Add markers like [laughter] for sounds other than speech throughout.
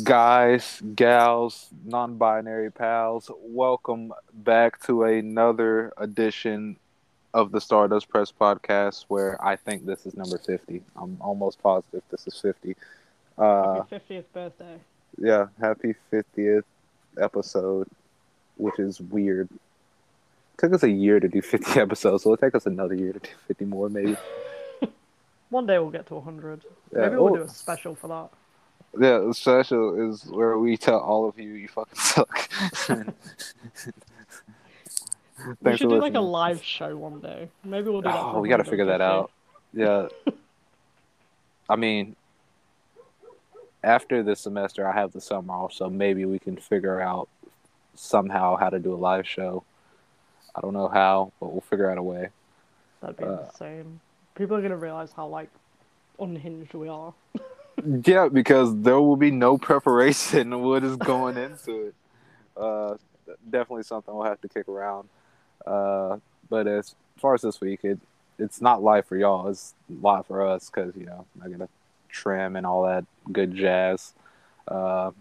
guys, gals, non binary pals, welcome back to another edition of the Stardust Press podcast where I think this is number 50. I'm almost positive this is 50. Uh, Happy 50th birthday. yeah, happy 50th episode, which is weird. took us a year to do 50 [laughs] episodes, so it'll take us another year to do 50 more, maybe. [laughs] One day we'll get to 100. Yeah, Maybe we'll oh. do a special for that. Yeah, the special is where we tell all of you you fucking suck. we should do like a live show one day. Maybe we'll do that. Oh, we got to figure that out. Yeah. I mean, after this semester, I have the summer off, so maybe we can figure out somehow how to do a live show. I don't know how, but we'll figure out a way. That'd be uh, insane. People are gonna realize how like unhinged we are. [laughs] Yeah, because there will be no preparation what is going into it. Uh, definitely something we'll have to kick around. Uh, but as far as this week, it it's not live for y'all. It's live for us because you know I gotta trim and all that good jazz. Uh,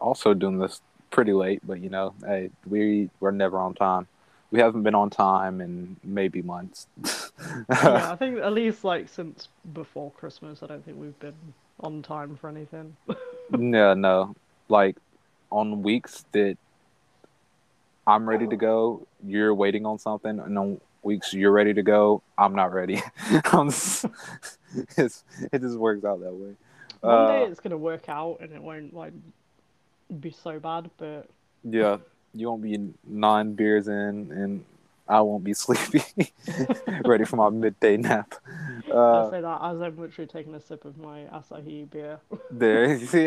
also doing this pretty late, but you know, hey, we we're never on time. We haven't been on time in maybe months. [laughs] yeah, [laughs] I think at least like since before Christmas, I don't think we've been on time for anything. [laughs] no, no. Like on weeks that I'm ready to go, you're waiting on something, and on weeks you're ready to go, I'm not ready. I'm s- it's, it just works out that way. One day Uh, it's gonna work out and it won't like be so bad, but yeah, you won't be nine beers in, and I won't be [laughs] sleepy, [laughs] ready for my midday nap. I Uh, say that as I'm literally taking a sip of my Asahi beer. [laughs] there, you see,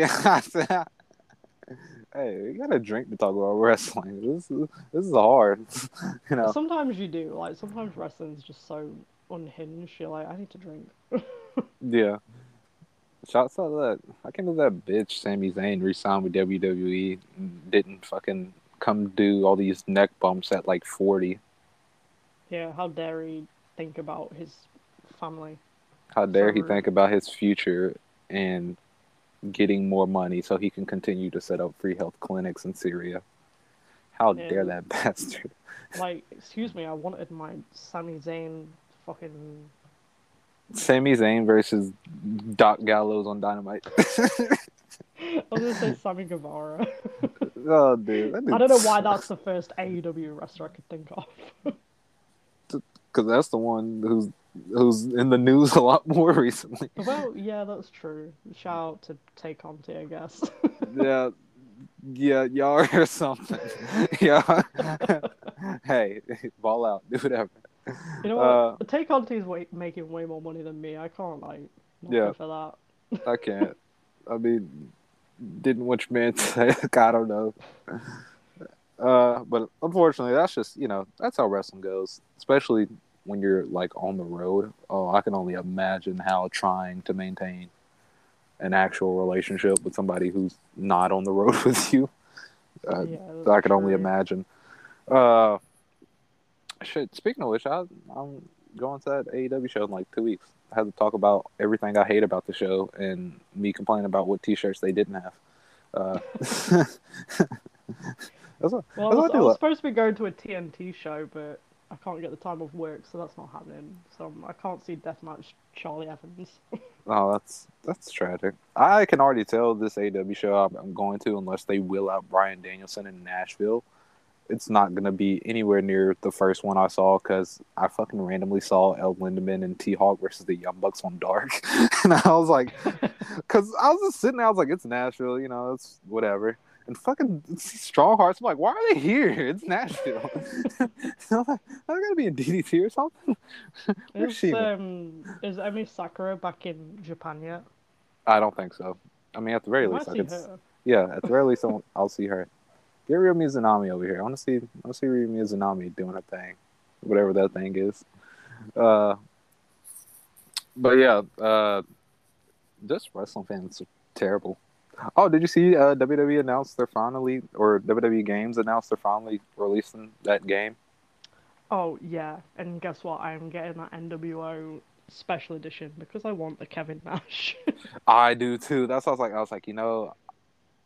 hey, we got a drink to talk about wrestling. This is this is hard, you know. Sometimes you do, like sometimes wrestling's just so unhinged. You're like, I need to drink. Yeah. Shouts out to that. I can't believe that bitch Sami Zayn re-signed with WWE and didn't fucking come do all these neck bumps at like 40. Yeah, how dare he think about his family? How dare he think about his future and getting more money so he can continue to set up free health clinics in Syria? How Yeah. dare that [laughs] bastard? Like, excuse me, I wanted my Sami Zayn fucking. Sami Zayn versus Doc Gallows on Dynamite. [laughs] I was gonna say [laughs] Sammy Guevara. Oh, dude. I don't know why that's the first AEW wrestler I could think of. Because that's the one who's who's in the news [laughs] a lot more recently. well, yeah, that's true. Shout out to Tay Conti, I guess. yeah, yeah, y'all or [laughs] something. [laughs] yeah. hey, ball out, do whatever. you know what? Uh, Tay Conti's way- making way more money than me. I can't like. Yeah. for that. I can't. I mean, didn't which man say? [laughs] I don't know. Uh, but unfortunately, that's just you know that's how wrestling goes. Especially when you're like on the road. Oh, I can only imagine how trying to maintain an actual relationship with somebody who's not on the road [laughs] with you. Uh, yeah, I could only imagine. Uh, shit. Speaking of which, I, I'm going to that AEW show in like two weeks. I had to talk about everything I hate about the show and me complaining about what T-shirts they didn't have. Uh, [laughs] that's what, Well, I was, I I was supposed to be going to a TNT show, but I can't get the time off work, so that's not happening. So I can't see Deathmatch Charlie Evans. [laughs] Oh, that's that's tragic. I can already tell this AEW show I'm, I'm going to unless they will out Bryan Danielson in Nashville. It's not gonna be anywhere near the first one I saw because I fucking randomly saw El Lindaman and T Hawk versus the Young Bucks on Dark, [laughs] and I was like, [laughs] because I was just sitting there, I was like, it's Nashville, you know, it's whatever. And fucking Strong Hearts, I'm like, why are they here? [laughs] It's Nashville. I'm like, they gonna be in DDT or something? Where's is, CIMA? um, is Emi Sakura back in Japan yet? I don't think so. I mean, at the very I least, I see could. her. Yeah, at the very least, I'll, I'll see her. Get Ryo Mizunami over here. I want to see. I want to see Ryo Mizunami doing a thing, whatever that thing is. Uh, but yeah, uh, just wrestling fans are terrible. Oh, did you see uh, WWE announced they're finally, or WWE Games announced they're finally releasing that game? Oh yeah, and guess what? I'm getting that NWO special edition because I want the Kevin Nash. [laughs] I do too. That's what I was like. I was like, you know,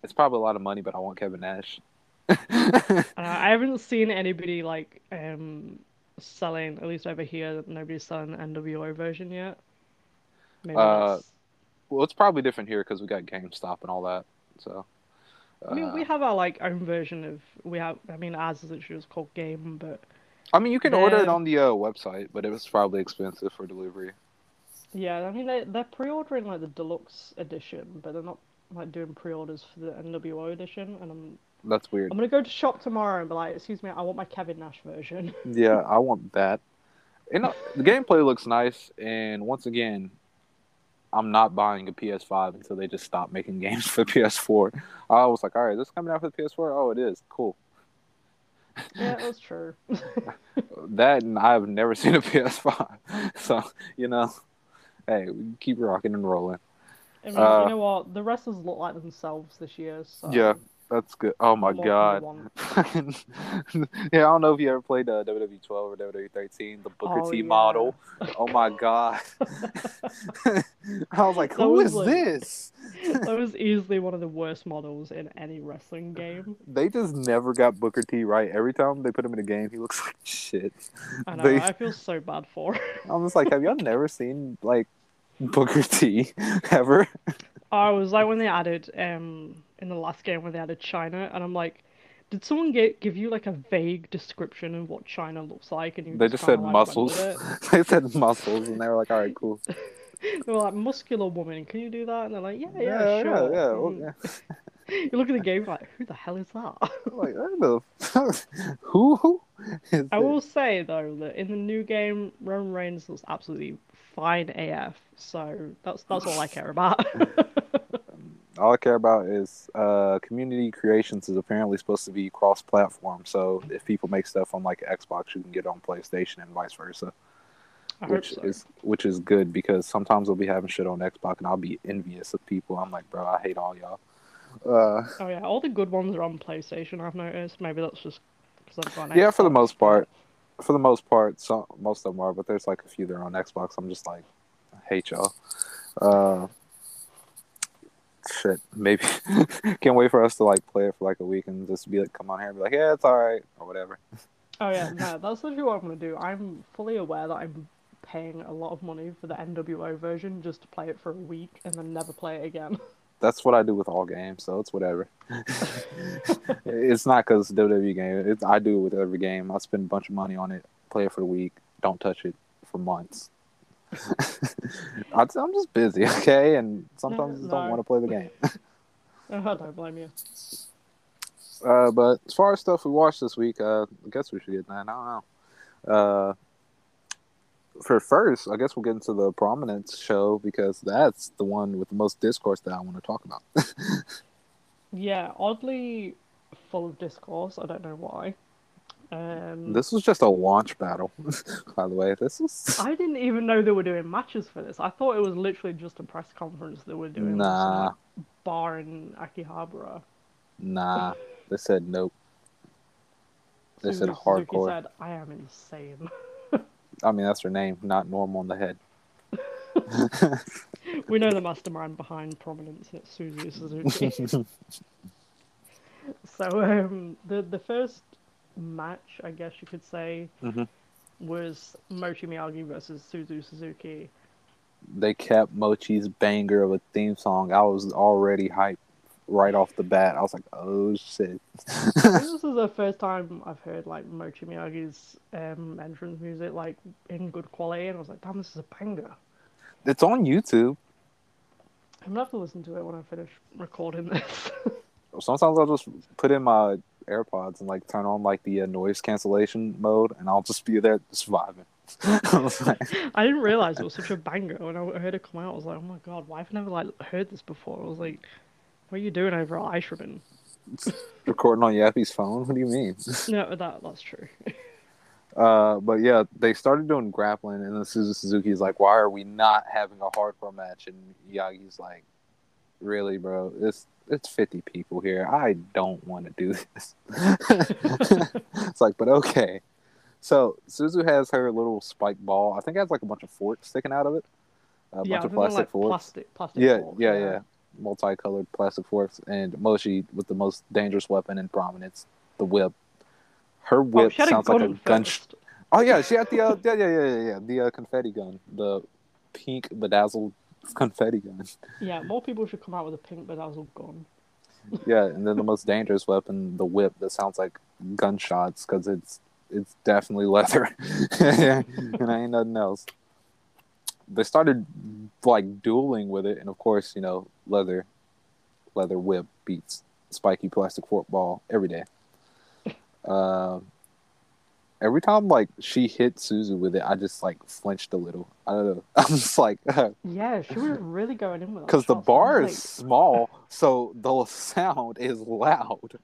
it's probably a lot of money, but I want Kevin Nash. Uh, I haven't seen anybody like um selling at least over here. Nobody's selling the NWO version yet. Maybe Uh, that's- well, it's probably different here because we got GameStop and all that. So. I mean, we uh, have our like own version of we have. I mean, ours is literally just called Game, but I mean, you can order it on the uh, website, but it was probably expensive for delivery. yeah, I mean they they're pre-ordering like the deluxe edition, but they're not like doing pre-orders for the NWO edition. And I'm That's weird. I'm gonna go to shop tomorrow and be like, excuse me, I want my Kevin Nash version. [laughs] Yeah, I want that. And uh, the gameplay looks nice, and once again, I'm not buying a PS5 until they just stop making [laughs] games for PS4. I was like, all right, this is coming out for the PS4. Oh, it is cool. yeah, [laughs] that's true. That and I've never seen a PS5, so you know, hey, we keep rocking and rolling. I mean, Uh, you know what? The wrestlers look like themselves this year. So Yeah, that's good. Oh my what more can you god. [laughs] yeah, I don't know if you ever played uh, WWE 12 or WWE 13, the Booker Oh, T yeah. model. Oh my [laughs] god. [laughs] I was like, who was is like- this? that was easily one of the worst models in any wrestling game. They just never got Booker T right. Every time they put him in a game, he looks like shit. I know. They- I feel so bad for. him. I'm just like, have y'all never seen like Booker T ever? I was like when they added um in the last game when they added Chyna, and I'm like, did someone get give you like a vague description of what Chyna looks like? And you They just kinda, said like, muscles. [laughs] they said muscles, and they were like, all right, cool. [laughs] They were like, muscular woman, can you do that? And they're like, yeah, yeah, yeah, sure. yeah. well, yeah. [laughs] You look at the game like, who the hell is that? I'm like, I don't know. who? is I will say though that in the new game, Roman Reigns looks absolutely fine AF. So that's that's all I care [laughs] about. [laughs] All I care about is uh, Community Creations is apparently supposed to be cross-platform. So if people make stuff on like Xbox, you can get on PlayStation and vice versa, I which so. is which is good because sometimes we'll be having shit on Xbox and I'll be envious of people. I'm like, bro, I hate all y'all. Uh, Oh yeah, all the good ones are on PlayStation. I've noticed. Maybe that's just because I've got. Yeah, for the most part. For the most part, some most of them are, but there's like a few that are on Xbox. I'm just like, I hate y'all. Uh, shit, maybe [laughs] can't wait for us to like play it for like a week and just be like, come on here and be like, yeah, it's all right or whatever. Oh yeah, [laughs] no, that's literally what I'm gonna do. I'm fully aware that I'm paying a lot of money for the NWO version just to play it for a week and then never play it again. [laughs] That's what I do with all games, so it's whatever. [laughs] it's not because WWE game. It's, I do it with every game. I spend a bunch of money on it, play it for a week, don't touch it for months. [laughs] I- I'm just busy, [laughs] okay, and sometimes I just don't want to play the game. I don't blame you. Uh, but as far as stuff we watched this week, uh, I guess we should get that. I don't know. Uh, for first, I guess we'll get into the prominence show because that's the one with the most discourse that I want to talk about. [laughs] Yeah, oddly full of discourse. I don't know why. Um, this was just a launch battle, [laughs] by the way. This was [laughs] I didn't even know they were doing matches for this. I thought it was literally just a press conference they were doing. Nah. bar in Akihabara. nah. They said nope. They said Suzu Suzuki hardcore. said, "I am insane." I mean, that's her name, not normal on the head. [laughs] we know the [laughs] mastermind behind prominence. It's Suzu Suzuki. so um, the the first match, I guess you could say, Mhm. was Mochi Miyagi versus Suzu Suzuki. they kept Mochi's banger of a theme song. I was already hyped right off the bat. I was like, oh shit. This [laughs] is the first time I've heard like Mochi Miyagi's um, entrance music like in good quality, and I was like, "Damn, this is a banger." it's on YouTube. I'm gonna have to listen to it when I finish recording this. [laughs] Sometimes I'll just put in my AirPods and like turn on like the uh, noise cancellation mode, and I'll just be there just vibing. [laughs] I like, I didn't realize it was such a banger when I heard it come out. I was like, "Oh my god, why have I never like heard this before?" I was like, "What are you doing over at Ice Ribbon?" recording on Yappy's phone. What do you mean? [laughs] No, that that's true. [laughs] Uh, but yeah, they started doing grappling, and then Suzu Suzuki's like, "Why are we not having a hardcore match?" And Yagi's like, "Really, bro? It's it's fifty people here. I don't want to do this." [laughs] it's like, but okay. So Suzu has her little spike ball. I think it has like a bunch of forks sticking out of it. A yeah, bunch of I think they're, plastic like forks. Plastic, plastic yeah, forks, yeah, yeah, Multicolored plastic forks, and Mochi with the most dangerous weapon in prominence, the whip. Her Oh, whip had sounds like a gun. Sh- oh yeah, she had the uh, yeah, yeah, yeah, yeah, yeah, the uh, confetti gun, the pink bedazzled confetti gun. Yeah, more people should come out with a pink bedazzled gun. Yeah, and then the most dangerous weapon, the whip, that sounds like gunshots because it's it's definitely leather, [laughs] and I ain't nothing else. They started like dueling with it, and of course, you know, leather, leather whip beats spiky plastic fork ball every day. [laughs] Um, every time like she hit Suzu with it, I just like flinched a little. I don't know. [laughs] I'm just like. [laughs] Yeah, she was really going in with because the bar is like- small, so the sound is loud.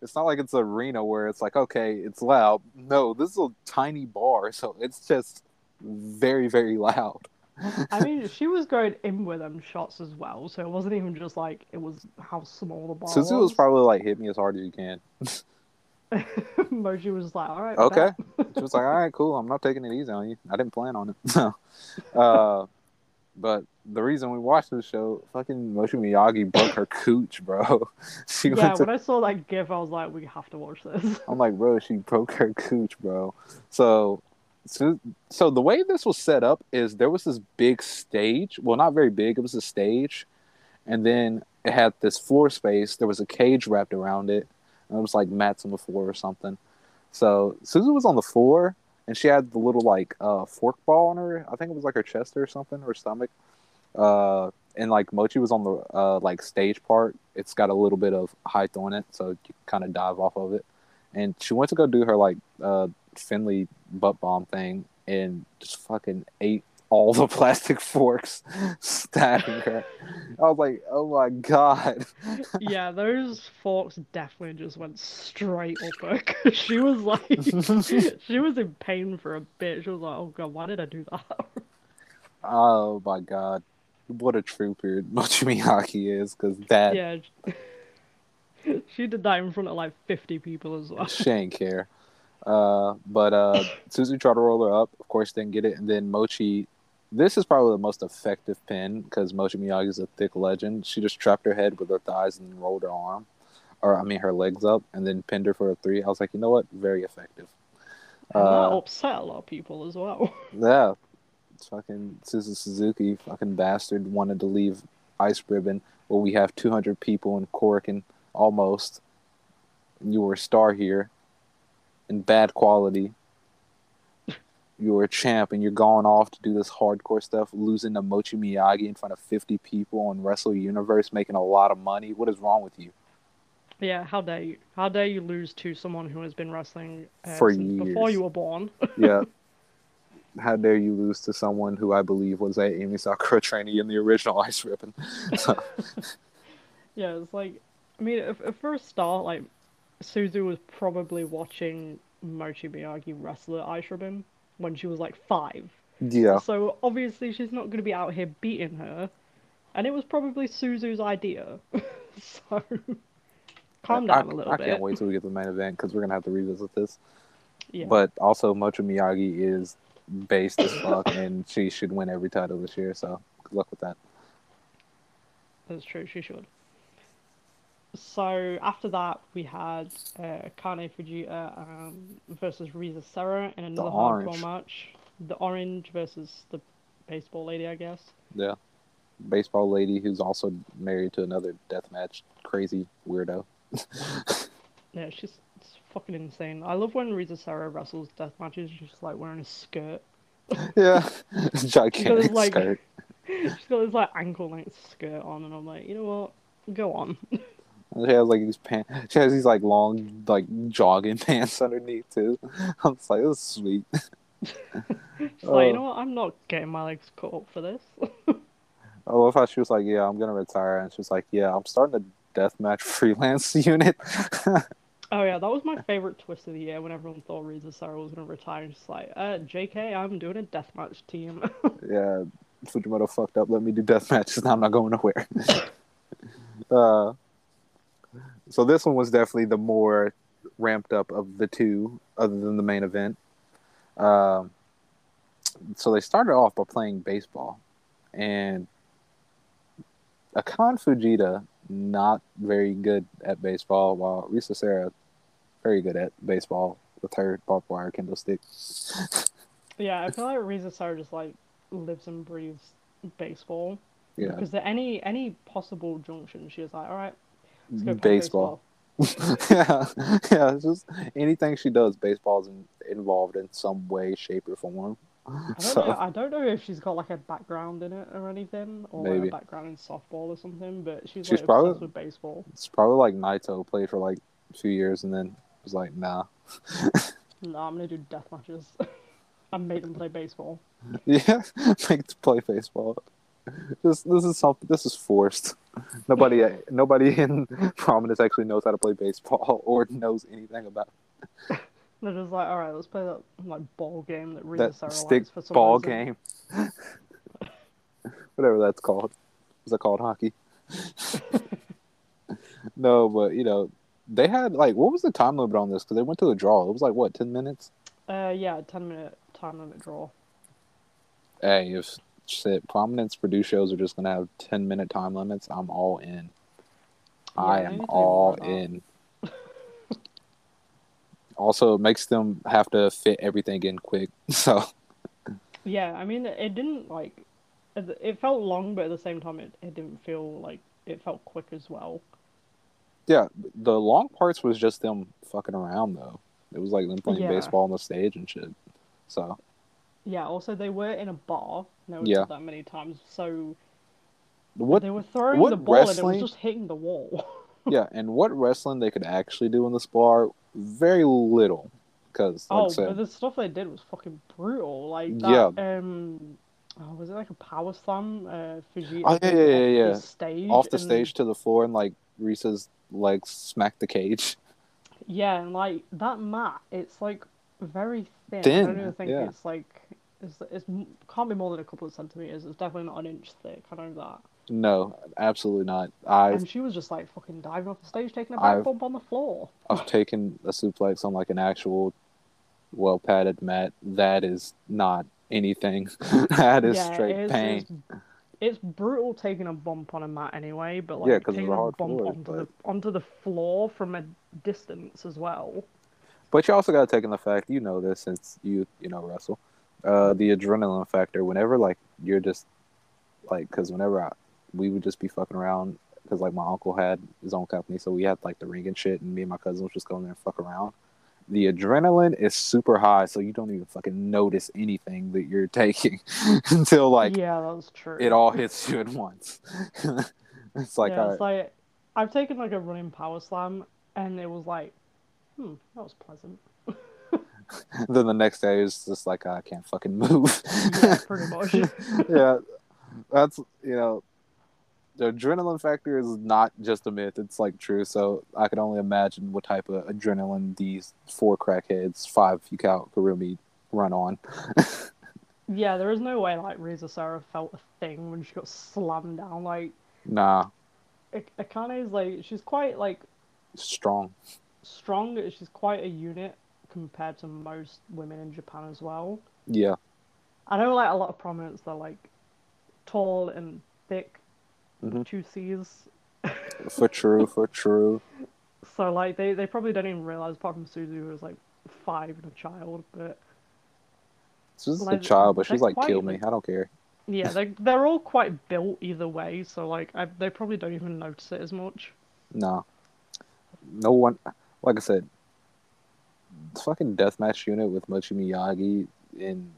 It's not like it's an arena where it's like, okay, it's loud. No, this is a tiny bar, so it's just very, very loud. [laughs] I mean, she was going in with them shots as well, so it wasn't even just like it was how small the bar Suzu was probably like, hit me as hard as you can. [laughs] Mochi was like, all right, Okay. [laughs] She was like, all right, cool. I'm not taking it easy on you. I didn't plan on it. Uh, but the reason we watched this show, fucking Mochi Miyagi broke her cooch, bro. She yeah, to when I saw that gif, I was like, we have to watch this. I'm like, bro, she broke her cooch, bro. So, so, so the way this was set up is there was this big stage. Well, not very big. It was a stage, and then it had this floor space. There was a cage wrapped around it, and it was like mats on the floor or something. So Susan was on the floor, and she had the little like uh, fork ball on her. I think it was like her chest or something, her stomach. Uh, and like Mochi was on the uh, like stage part. It's got a little bit of height on it, so you kind of dive off of it. And she went to go do her like uh, Finley butt bomb thing, and just fucking ate all the [laughs] plastic forks, stabbing her. I was like, oh my god. [laughs] yeah, those forks definitely just went straight up her 'cause she was like, [laughs] she was in pain for a bit. She was like, oh god, why did I do that? Oh my god. What a trooper Mochi Miyagi is, because that yeah, she did that in front of like 50 people as well. she ain't care. Uh, but uh, Suzu tried to roll her up. Of course, didn't get it. And then Mochi, this is probably the most effective pin because Mochi Miyagi is a thick legend. She just trapped her head with her thighs and rolled her arm, or I mean her legs up, and then pinned her for a three. I was like, you know what? Very effective. And that Uh, upset a lot of people as well. [laughs] yeah, fucking Suzu Suzuki, fucking bastard, wanted to leave Ice Ribbon where we have 200 people in Cork and almost. You were a star here in bad quality. You're a champ and you're going off to do this hardcore stuff, losing to Mochi Miyagi in front of 50 people on Wrestle Universe, making a lot of money. What is wrong with you? yeah, how dare you? How dare you lose to someone who has been wrestling uh, For since before you were born? [laughs] Yeah. How dare you lose to someone who I believe was a Emi Sakura trainee in the original Ice Ribbon? So, [laughs] Yeah, it's like, I mean, if, if for a start, like, Suzu was probably watching Mochi Miyagi wrestler at when she was like five. yeah. So obviously she's not going to be out here beating her, and it was probably Suzu's idea. [laughs] so calm down a little I bit. can't wait till we get to the main event because we're gonna have to revisit this. Yeah. But also, Mochi Miyagi is based as fuck, [laughs] and she should win every title this year. So good luck with that. That's true, she should. So after that, we had uh, Kane Fujita um, versus Risa Sera in another hardcore match. The Orange versus the baseball lady, I guess. Yeah, baseball lady who's also married to another deathmatch crazy weirdo. [laughs] Yeah, she's it's fucking insane. I love when Risa Sera wrestles death matches. She's just like wearing a skirt. [laughs] yeah, [laughs] gigantic like- skirt. She's got this like ankle length skirt on, and I'm like, you know what? Go on. She has like these pants. She has these like long like jogging [laughs] pants underneath too. I'm just like, this is sweet. She's [laughs] like, you Oh. know what? I'm not getting my legs cut up for this. [laughs] I love how she was like, "Yeah, I'm gonna retire," and she was like, "Yeah, I'm starting a deathmatch freelance unit." Oh yeah, that was my favorite twist of the year when everyone thought Risa Sera was gonna retire. And she's like, uh, JK, I'm doing a deathmatch team. yeah, Fujimoto fucked up. Let me do death matches. Now I'm not going nowhere. uh, so this one was definitely the more ramped up of the two, other than the main event. Um, so they started off by playing baseball, and Akane Fujita not very good at baseball, while Risa Sera very good at baseball with her barbed wire stick. [laughs] Yeah, I feel like Risa Sera just like lives and breathes baseball. Yeah, Because at any any possible junction, she was like, "All right, play baseball. [laughs] yeah, yeah. It's just anything she does, baseball's in, involved in some way, shape, or form. I don't So know. I don't know if she's got like a background in it or anything, or like, a background in softball or something. But she's, She's like probably- obsessed with baseball. it's probably like Naito played for like a few years and then was like, nah. [laughs] No, I'm gonna do death matches. [laughs] I made them play baseball. Yeah, make to play baseball. This this is something. This is forced. Nobody nobody in [laughs] prominence actually knows how to play baseball [laughs] or knows anything about [laughs] They're just like, all right, let's play that like ball game that Risa that stick for some ball reason. game. Whatever that's called. Is that called hockey? no, but you know, they had like what was the time limit on this? Because they went to a draw. It was like what ten minutes. Uh, yeah, ten minute time limit draw. Hey, if shit, prominence produce shows are just gonna have ten minute time limits, I'm all in. I Yeah, they am need to do all more of that. in. [laughs] also, it makes them have to fit everything in quick. [laughs] So Yeah, I mean, it didn't like, it it felt long, but at the same time, it, it didn't feel like it felt quick as well. yeah, the long parts was just them fucking around though. It was like them playing Yeah. baseball on the stage and shit. So Yeah. Also, they were in a bar. No Yeah. that many times. So what? they were throwing the ball and it was just hitting the wall. [laughs] yeah, and what wrestling they could actually do in this bar? Very little, because like oh, said, but the stuff they did was fucking brutal. Like Yeah. that. Um. Oh, was it like a power slam? Uh, Fujita Oh, yeah, yeah, yeah, off yeah. The stage. off the and- stage to the floor and like Risa's legs smacked the cage. [laughs] Yeah, and like that mat, it's like very thin. I don't even think yeah. it's like it's it's can't be more than a couple of centimeters. It's definitely not an inch thick. I know that. No, absolutely not. I've And she was just like fucking diving off the stage, taking a I've- back bump on the floor. I've taken a suplex on like an actual well padded mat. That is not anything. [laughs] that is yeah, straight it's, pain. It's, it's brutal taking a bump on a mat anyway, but like Yeah, like 'cause it's taking a a bump floor, onto but- the onto the floor from a distance as well. But you also got to take in the fact you know this since you you know wrestle, uh, the adrenaline factor. Whenever like you're just like because whenever I, we would just be fucking around because like my uncle had his own company, so we had like the ring and shit, and me and my cousin was just going there and fuck around. The adrenaline is super high, so you don't even fucking notice anything that you're [laughs] taking [laughs] until like yeah, that's true. it all hits you at once. [laughs] it's like, yeah, it's right, like I've taken like a running power slam, and it was like, hmm, that was pleasant. [laughs] then the next day it's just like I can't fucking move. Yeah, pretty much. [laughs] yeah, that's you know, the adrenaline factor is not just a myth; it's like true. So I can only imagine what type of adrenaline these four crackheads, five if you count Kurumi, run on. [laughs] Yeah, there is no way like Risa Sera felt a thing when she got slammed down. Like Nah, Akane is like she's quite like strong. Strong. She's quite a unit compared to most women in Japan as well. Yeah, I know like a lot of prominents they're like tall and thick, Mhm. two C's. [laughs] for true, for true. So like they, they probably don't even realize apart from Suzu who was like five and a child, but She's just a child, but she's like, quite, kill me. like- I don't care. yeah, [laughs] they they're all quite built either way. So like I, they probably don't even notice it as much. No, no one. Like I said, fucking deathmatch unit with Mochi Miyagi in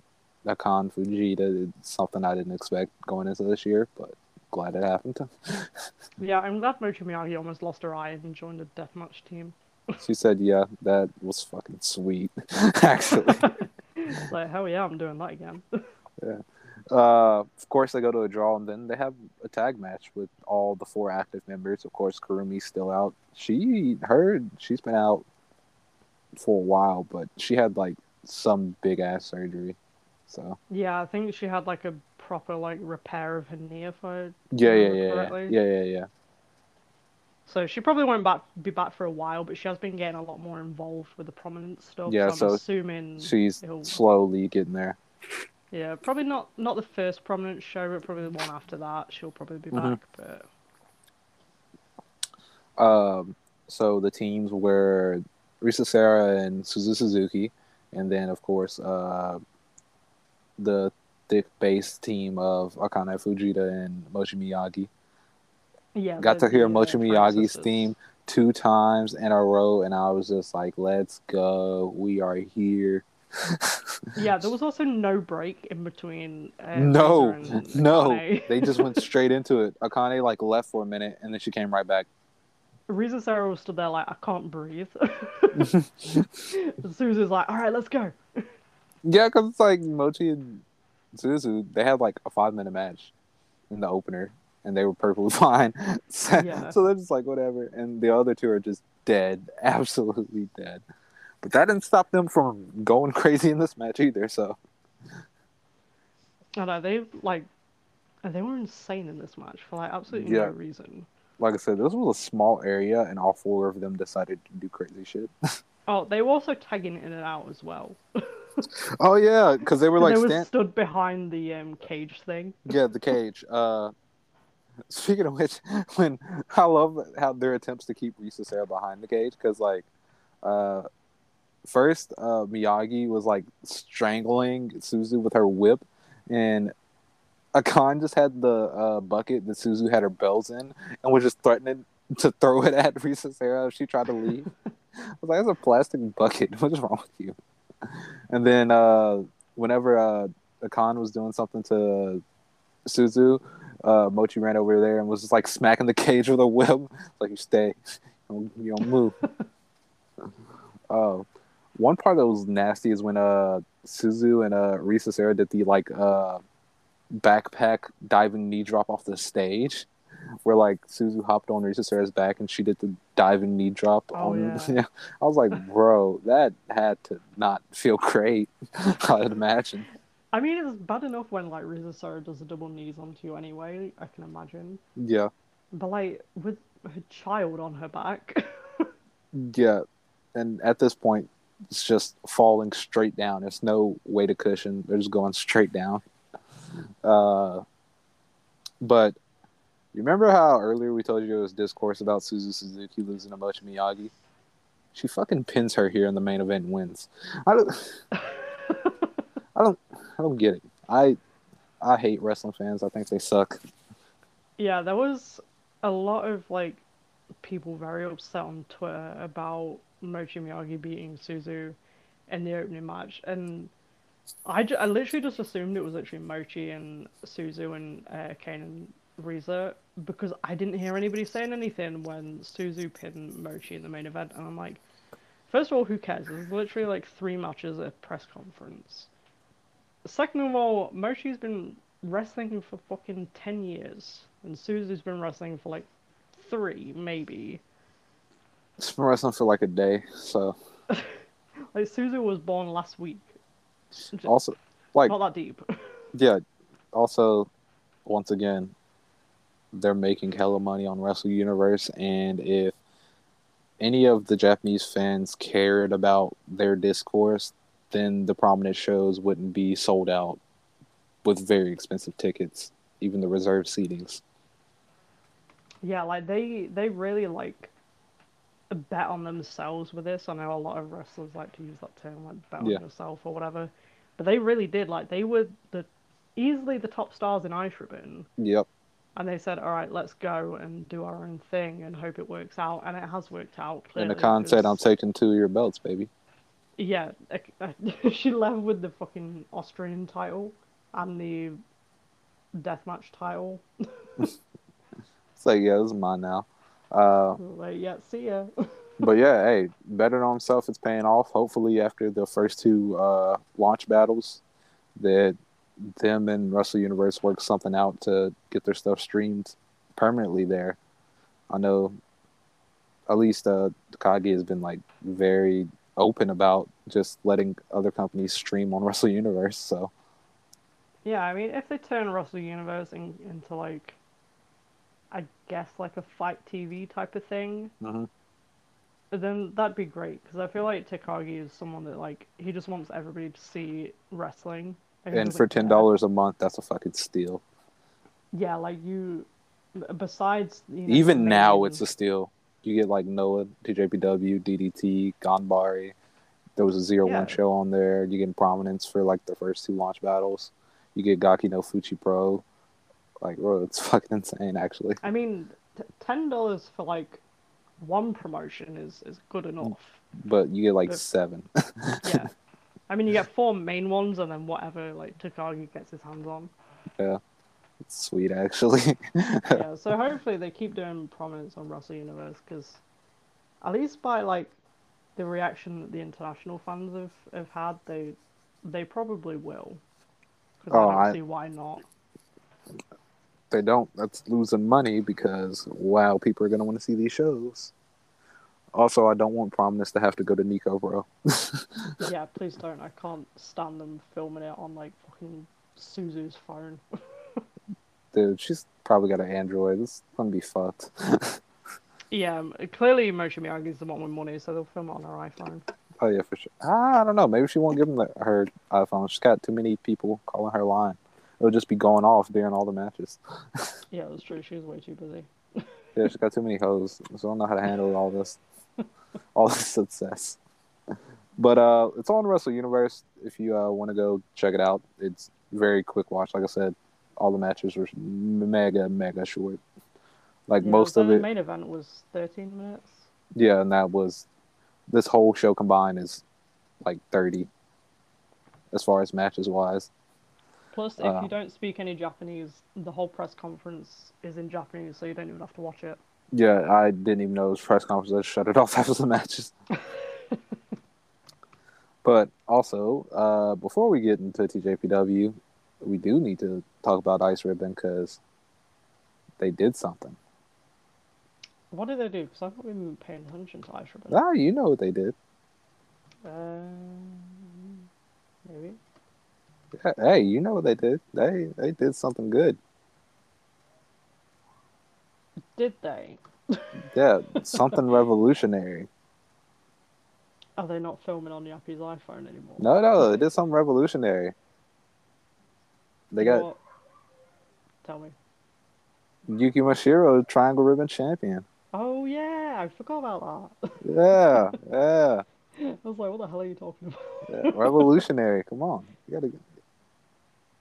Akane Fujita. It's something I didn't expect going into this year, but glad it happened. [laughs] Yeah, I'm glad Mochi Miyagi almost lost her eye and joined the deathmatch team. [laughs] she said, "Yeah, that was fucking sweet." [laughs] Actually, like hell yeah, I'm doing that again. Uh, of course they go to a draw, and then they have a tag match with all the four active members. Of course, Kurumi's still out. She heard she's been out for a while, but she had like some big ass surgery. So yeah, I think she had like a proper like repair of her knee if I yeah, yeah, yeah, yeah, correctly. yeah, yeah, yeah. So she probably won't back, be back for a while, but she has been getting a lot more involved with the prominent stuff. Yeah, so I'm so assuming She's it'll- slowly getting there. Yeah, probably not not the first prominent show, but probably the one after that. She'll probably be Mhm. back. But Um, so the teams were Risa Sera and Suzu Suzuki, and then of course uh, the thick base team of Akane Fujita and Mochi Miyagi. yeah, Got to hear the, Mochi Frank Miyagi's sisters. theme two times in a row, and I was just like, "Let's go! We are here." Yeah, there was also no break in between. Uh, no, no, they just went [laughs] straight into it. Akane like left for a minute, and then she came right back. Risa Sera was stood there like I can't breathe. [laughs] Suzu's like, all right, let's go. Yeah, because it's like Mochi and Suzu, they had like a five minute match in the opener, and they were perfectly [laughs] fine. So, Yeah. so they're just like whatever, and the other two are just dead, absolutely dead. But that didn't stop them from going [laughs] crazy in this match either. So I know they like they were insane in this match for like absolutely Yeah. no reason. like I said, this was a small area, and all four of them decided to do crazy shit. [laughs] Oh, they were also tagging in and out as well. [laughs] oh yeah, because they were like they were stand- stood behind the um, cage thing. yeah the cage. Uh, speaking of which, when I love how their attempts to keep Risa Sera behind the cage, because like, uh, first uh, Miyagi was like strangling Suzu with her whip, and Akane just had the uh, bucket that Suzu had her bells in, and was just threatening to throw it at [laughs] Risa Sera if she tried to leave. [laughs] I was like, "That's a plastic bucket. [laughs] What is wrong with you?" And then uh, whenever uh, Akane was doing something to Suzu, uh, Mochi ran over there and was just like smacking the cage with a whip. Like you stay, you don't, you don't move. uh, one part that was nasty is when uh Suzu and uh Risa Sera did the like uh backpack diving knee drop off the stage, where like Suzu hopped on Risa Sera's back and she did the diving knee drop. Oh, on, yeah. [laughs] I was like, bro, that had to not feel great. [laughs] I'd imagine. I mean, it's bad enough when like Risa Sera does a double knees onto you anyway. I can imagine, Yeah. but like with her child on her back. [laughs] Yeah, and at this point, it's just falling straight down. There's no way to cushion. They're just going straight down. Uh, but you remember how earlier we told you it was discourse about Suzu Suzuki losing to Mochi Miyagi? She fucking pins her here in the main event and wins. [laughs] I don't, I don't get it. I, I hate wrestling fans. I think they suck. Yeah, there was a lot of like people very upset on Twitter about Mochi Miyagi beating Suzu in the opening match, and I, ju- I literally just assumed it was literally Mochi and Suzu and uh, Kane and Risa because I didn't hear anybody saying anything when Suzu pinned Mochi in the main event, and I'm like, first of all, who cares? There's literally like three matches at a press conference. Second of all, Mochi's been wrestling for fucking 10 years, and Suzu's been wrestling for like three, maybe. It's been wrestling for like a day, so [laughs] Like, Suzu was born last week. Also like Not that deep. [laughs] Yeah. Also, once again, they're making hella money on Wrestle Universe, and if any of the Japanese fans cared about their discourse, then the prominent shows wouldn't be sold out with very expensive tickets, even the reserved seatings. yeah, like, they, they really, like, bet on themselves with this. I know a lot of wrestlers like to use that term, like, bet on Yeah. yourself or whatever. But they really did. Like, they were the easily the top stars in Ice Ribbon. Yep. And they said, all right, let's go and do our own thing and hope it works out. And it has worked out. And the clearly, said, "I'm taking two of your belts, baby." Yeah, [laughs] she left with the fucking Austrian title and the deathmatch title. [laughs] [laughs] so yeah, this is mine now. Uh, like, yeah, see ya. [laughs] but yeah, hey, better on himself. It's paying off. Hopefully, after the first two uh, launch battles, that them and Wrestle Universe work something out to get their stuff streamed permanently there. I know, at least uh, Takagi has been like very open about just letting other companies stream on [laughs] Wrestle Universe. So yeah, I mean, if they turn Wrestle Universe in, into like I guess like a FITE TV type of thing, hmm then that'd be great because I feel like Takagi is someone that like he just wants everybody to see wrestling. he And for ten dollars a month, that's a fucking steal. Yeah, like you. Besides, you know, Even now, main- it's a steal. You get like Noah, TJPW, DDT, Ganbare. There was a zero Yeah. one show on there. You get prominence for like the first two launch battles. You get Gake no Fuchi Pro. Like, bro, it's [laughs] fucking insane, actually. I mean, t- ten dollars for like one promotion is is good mm. enough. But you get like But- seven. [laughs] yeah. I mean, you get four main ones and then whatever like Takagi gets his hands on. Yeah, it's sweet, actually. [laughs] yeah, so hopefully they keep doing prominence on Wrestle Universe because at least by like the reaction that the international fans have, have had, they they probably will. Because Oh, I don't I- see why not. They don't, that's losing money because, wow, people are going to want to see these shows. Also, I don't want Prominence to have to go to Nico, bro. [laughs] Yeah, please don't. I can't stand them filming it on like fucking Suzu's phone. [laughs] Dude, she's probably got an Android. This is to be fucked. [laughs] yeah, um, clearly Mochi Miyagi's the one with money, so they'll film it on her iPhone. Oh yeah, for sure. Ah, I don't know. Maybe she won't give them the, her iPhone. She's got too many people calling her line. It'll just be going off during all the matches. [laughs] Yeah, that's true. She was way too busy. [laughs] Yeah, she's got too many hoes, so I don't know how to handle all this, [laughs] all this success. But uh, it's all on Wrestle Universe. If you uh, want to go check it out, it's very quick watch. Like I said, all the matches were mega mega short. Like Yeah, most of the it, main event was 13 minutes. yeah, and that was this whole show combined is like thirty, as far as matches wise. Plus, if Uh, you don't speak any Japanese, the whole press conference is in Japanese, so you don't even have to watch it. Yeah, I didn't even know it was press conference. I shut it [laughs] off after the matches. [laughs] but also, uh, before we get into TJPW, we do need to talk about Ice Ribbon because they did something. What did they do? Because I've not been paying attention to Ice Ribbon. Ah, you know what they did. Um, maybe. Hey, you know what they did. They they did something good. Did they? [laughs] Yeah, something revolutionary. Are they not filming on Yappy's iPhone anymore? No, no, they did something revolutionary. They got what? Tell me. Yuki Mashiro, Triangle Ribbon Champion. Oh yeah, I forgot about that. [laughs] Yeah, yeah. I was like, what the hell are you talking about? Yeah, revolutionary. Come on, you gotta.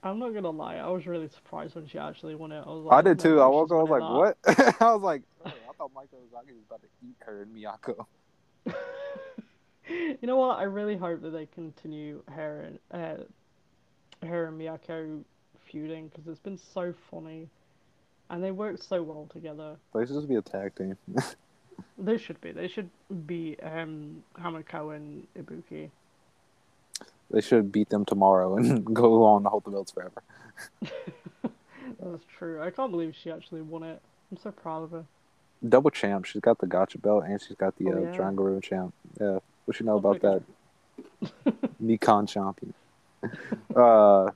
I'm not gonna lie, I was really surprised when she actually won it. I was like, I did too. I woke up. I was like, winning "What?" [laughs] I was like, [laughs] "Oh, "I thought Maika Ozaki was about to eat her and Miyako." [laughs] you know what? I really hope that they continue her and uh, her and Miyako feuding because it's been so funny, and they work so well together. They should just be a tag team. They should be. They should be um, Hamuko and Ibuki. They should beat them tomorrow and [laughs] go on to hold the belts forever. [laughs] That's true. I can't believe she actually won it. I'm so proud of her. Double champ. She's got the Gotcha belt and she's got the Oh, uh, yeah. Triangle champ. Yeah, what you know Oh my about that? [laughs] Nikon champion. uh,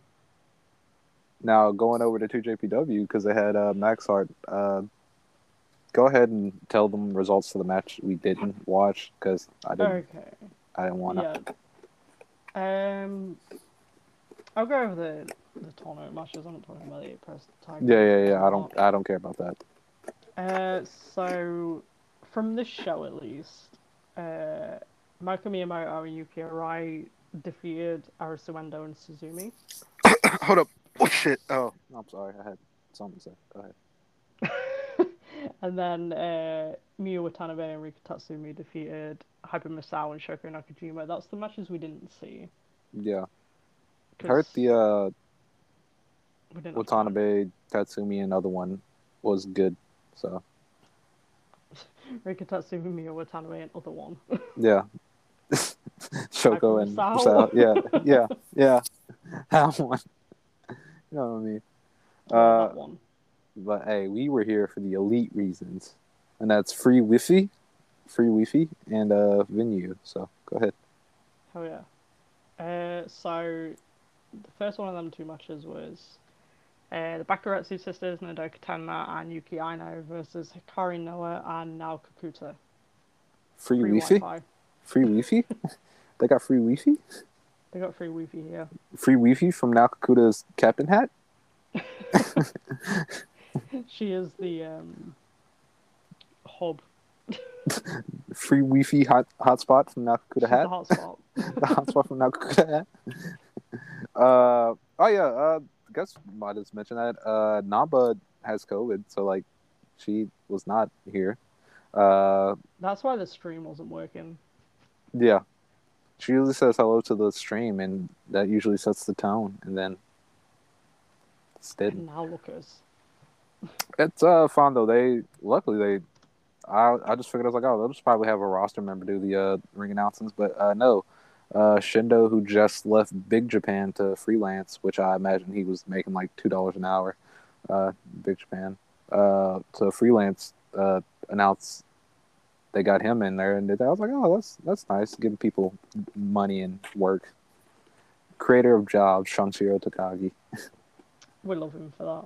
now going over to TJPW because they had uh, Max Heart. Uh, go ahead and tell them results to the match we didn't watch because I didn't. Okay. I didn't want to. Yeah. Um, I'll go over the the tournament matches. I'm not talking about the eight press tag. Yeah, yeah, yeah. I don't. I don't care about that. Uh, so from this show at least, uh, Moka Miyamoto and Yuki Arai defeated Arisu Endo and Suzume. [coughs] Hold up. Oh shit. Oh, I'm sorry. I had something to say. Go ahead. And then uh, Miu Watanabe and Rika Tatsumi defeated Hyper Misao and Shoko Nakajima. That's the matches we didn't see. Yeah. 'cause Heard the uh. Watanabe, Tatsumi, another one was good. So [laughs] Rika Tatsumi, Miu Watanabe, and other one. yeah. [laughs] Shoko and Misao. Misao. Yeah, yeah, yeah. [laughs] That one. You know what I mean? Uh, that one. But hey, we were here for the elite reasons, and that's free Wi-Fi, free Wi-Fi, and uh venue. So go ahead. Hell yeah. Uh, so the first one of them two matches was uh, the Bakuretsu sisters, Nodoka Tenma and Yuki Aino versus Hikari Noa and Nao Kakuta. Free, Free Wi-Fi. Wi-Fi. Free Wi-Fi. [laughs] they got free Wi-Fi. They got free Wi-Fi here. Free Wi-Fi from Nakakuta's captain hat. [laughs] [laughs] [laughs] She is the um, hub. [laughs] Free Wi-Fi hot hotspot from Nakakuta She's hat. the hotspot. [laughs] the hotspot from Nakakuta hat. Uh oh yeah. Uh, I guess might have mentioned that. Uh, Namba has COVID, so like, she was not here. Uh, That's why the stream wasn't working. yeah. She usually says hello to the stream, and that usually sets the tone, and then it's dead. Now look us. It's uh fun though. They luckily they, I I just figured I was like, oh, they'll just probably have a roster member do the uh ring announcements, but uh no, uh Shindo who just left Big Japan to freelance, which I imagine he was making like two dollars an hour, uh Big Japan, uh to freelance uh announce they got him in there and did that. I was like, oh, that's that's nice, giving people money and work. Creator of jobs, Sanshiro Takagi. We love him for that.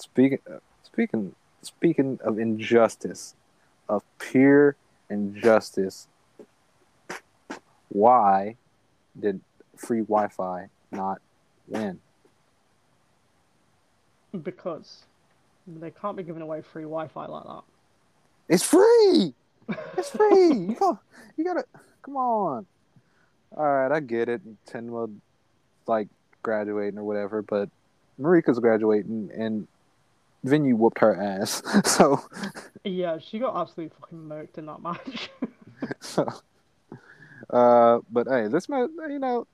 Speaking, speaking, speaking of injustice, of pure injustice. Why did free Wi-Fi not win? Because they can't be giving away free Wi-Fi like that. It's free. [laughs] It's free. you got, you gotta. Come on. All right, I get it. Tenma, like graduating or whatever, but Marika's graduating and Veny whooped her ass. [laughs] So. Yeah, she got absolutely fucking murked in that match. [laughs] So, uh, but hey, this match, you know,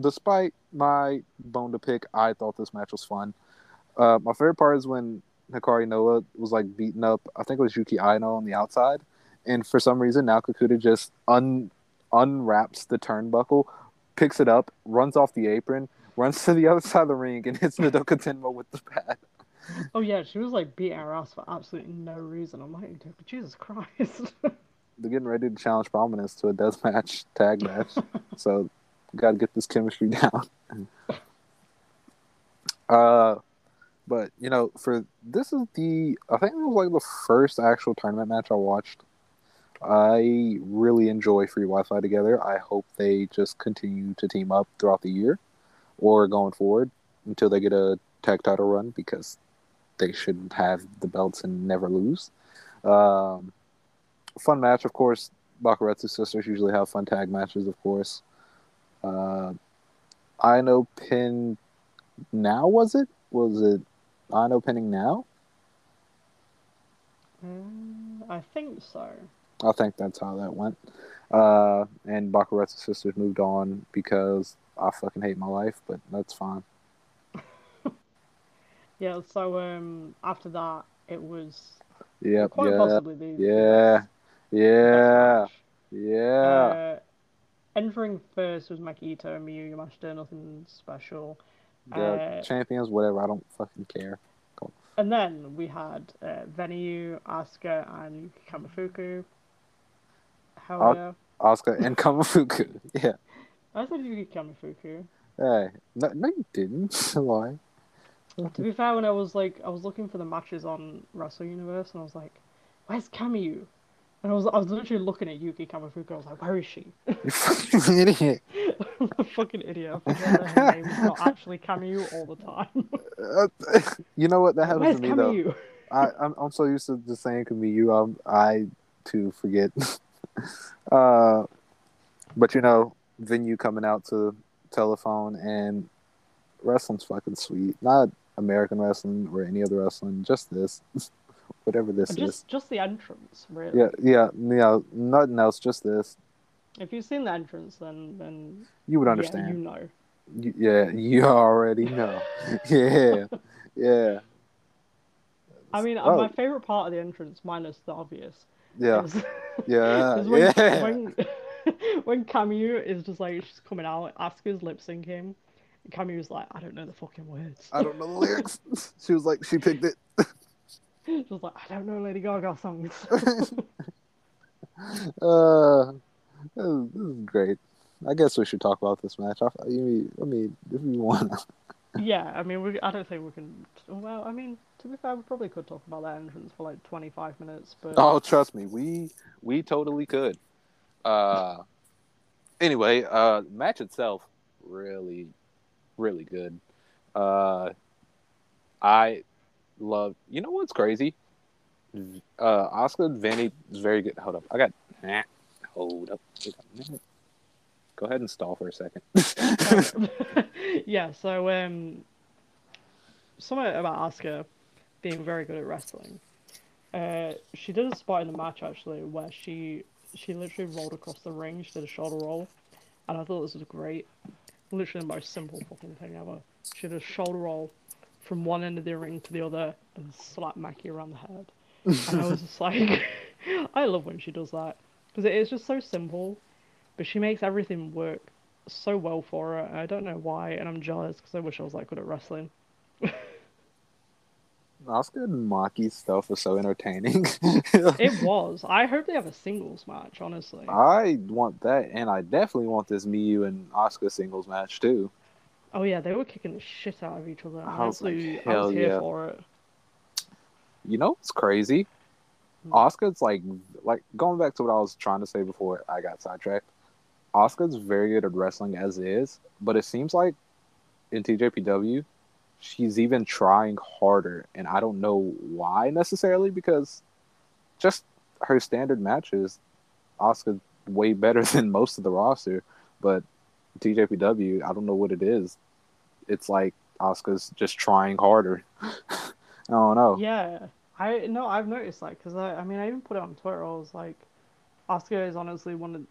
despite my bone to pick, I thought this match was fun. Uh, my favorite part is when Hikari Noa was like beating up, I think it was Yuki Aino on the outside, and for some reason Nao Kakuta just un unwraps the turnbuckle, picks it up, runs off the apron, runs [laughs] to the other side of the ring, and hits Nodoka Tenma with the pad. Oh yeah, she was like beating her ass for absolutely no reason. I'm like, Jesus Christ. [laughs] They're getting ready to challenge Prominence to a death match, tag match. [laughs] so, got to get this chemistry [laughs] down. uh, but you know, for this is the I think it was like the first actual tournament match I watched. I really enjoy Free Wi-Fi together. I hope they just continue to team up throughout the year, or going forward until they get a tag title run because they should have the belts and never lose. Um, fun match, of course. Bakuretsu sisters usually have fun tag matches, of course. Uh, I know pin now was it? Was it I know pinning now? Mm, I think so. I think that's how that went. Uh, and Bakuretsu sisters moved on because I fucking hate my life, but that's fine. Yeah, so um after that it was Yep, quite yeah, possibly the yeah, yeah, yeah. Uh, entering first was Maki Itoh and Miyu Yamashita, nothing special. The uh, champions, whatever. I don't fucking care. And then we had uh, Veny, Asuka, and Kamifuku. Hell Uh, yeah. Oscar and Kamafuku. [laughs] Yeah. I said Yuki Kamifuku. Hey, no, no, you didn't. [laughs] Why? To be fair, when I was like, I was looking for the matches on Wrestle Universe, and I was like, "Where's Camu?" And I was, I was literally looking at Yuki Kamifuku. I was like, "Where is she?" [laughs] You fucking idiot. [laughs] I'm a fucking idiot. I forget that her name is not [laughs] actually Camu all the time. Uh, you know what? That happens Where's to me though. I, I'm I'm so used to just saying you. Um, I too forget. uh, but you know, Veny coming out to telephone and wrestling's fucking sweet. Not American wrestling or any other wrestling. Just this, [laughs] whatever this is. Just, just the entrance, really. Yeah, yeah, yeah. Nothing else. Just this. If you've seen the entrance, then then You would yeah, understand. you know. You- yeah, you already know. [laughs] [laughs] yeah, yeah. I mean, Oh. my favorite part of the entrance, minus the obvious, Yeah, is, yeah, is when, yeah. when when Camu is just like she's coming out, Asuka's lip syncing, and was like, I don't know the fucking words. I don't know the lyrics. [laughs] she was like, she picked it. Just like I don't know Lady Gaga songs. [laughs] Uh, this is, this is great. I guess we should talk about this match. I, I mean, if you want, [laughs] yeah, I mean, we, I don't think we can. Well, I mean, to be fair, we probably could talk about that entrance for like 25 minutes, but Oh, trust me, we we totally could. Uh, anyway, uh, match itself really, really good. Uh, I love. You know what's crazy? Uh, Oscar Vanny is very good. Hold up, I got. Nah, hold up. Wait a minute. Go ahead and stall for a second. [laughs] yeah, so um, something about Oscar being very good at wrestling. Uh, she did a spot in the match actually where she she literally rolled across the ring. She did a shoulder roll, and I thought this was great. Literally the most simple fucking thing ever. She did a shoulder roll from one end of the ring to the other and slapped Mackie around the head. And I was just like, [laughs] I love when she does that because it is just so simple, but she makes everything work so well for her. I don't know why, and I'm jealous because I wish I was that good at wrestling. Oscar and Maki stuff was so entertaining. [laughs] It [laughs] was. I hope they have a singles match, honestly. I want that, and I definitely want this Miyu and Oscar singles match too. Oh yeah, they were kicking the shit out of each other. I was like, Honestly, I was here yeah. for it. You know, it's crazy. Hmm. Oscar's like, like going back to what I was trying to say before I got sidetracked. Oscar's very good at wrestling as is, but it seems like in TJPW, she's even trying harder, and I don't know why necessarily because just her standard matches, Oscar way better [laughs] than most of the roster, but TJPW, I don't know what it is. It's like Oscar's just trying harder. [laughs] I don't know. Yeah, I no, I've noticed that because I, I mean, I even put it on Twitter. I was like, oscar is honestly one of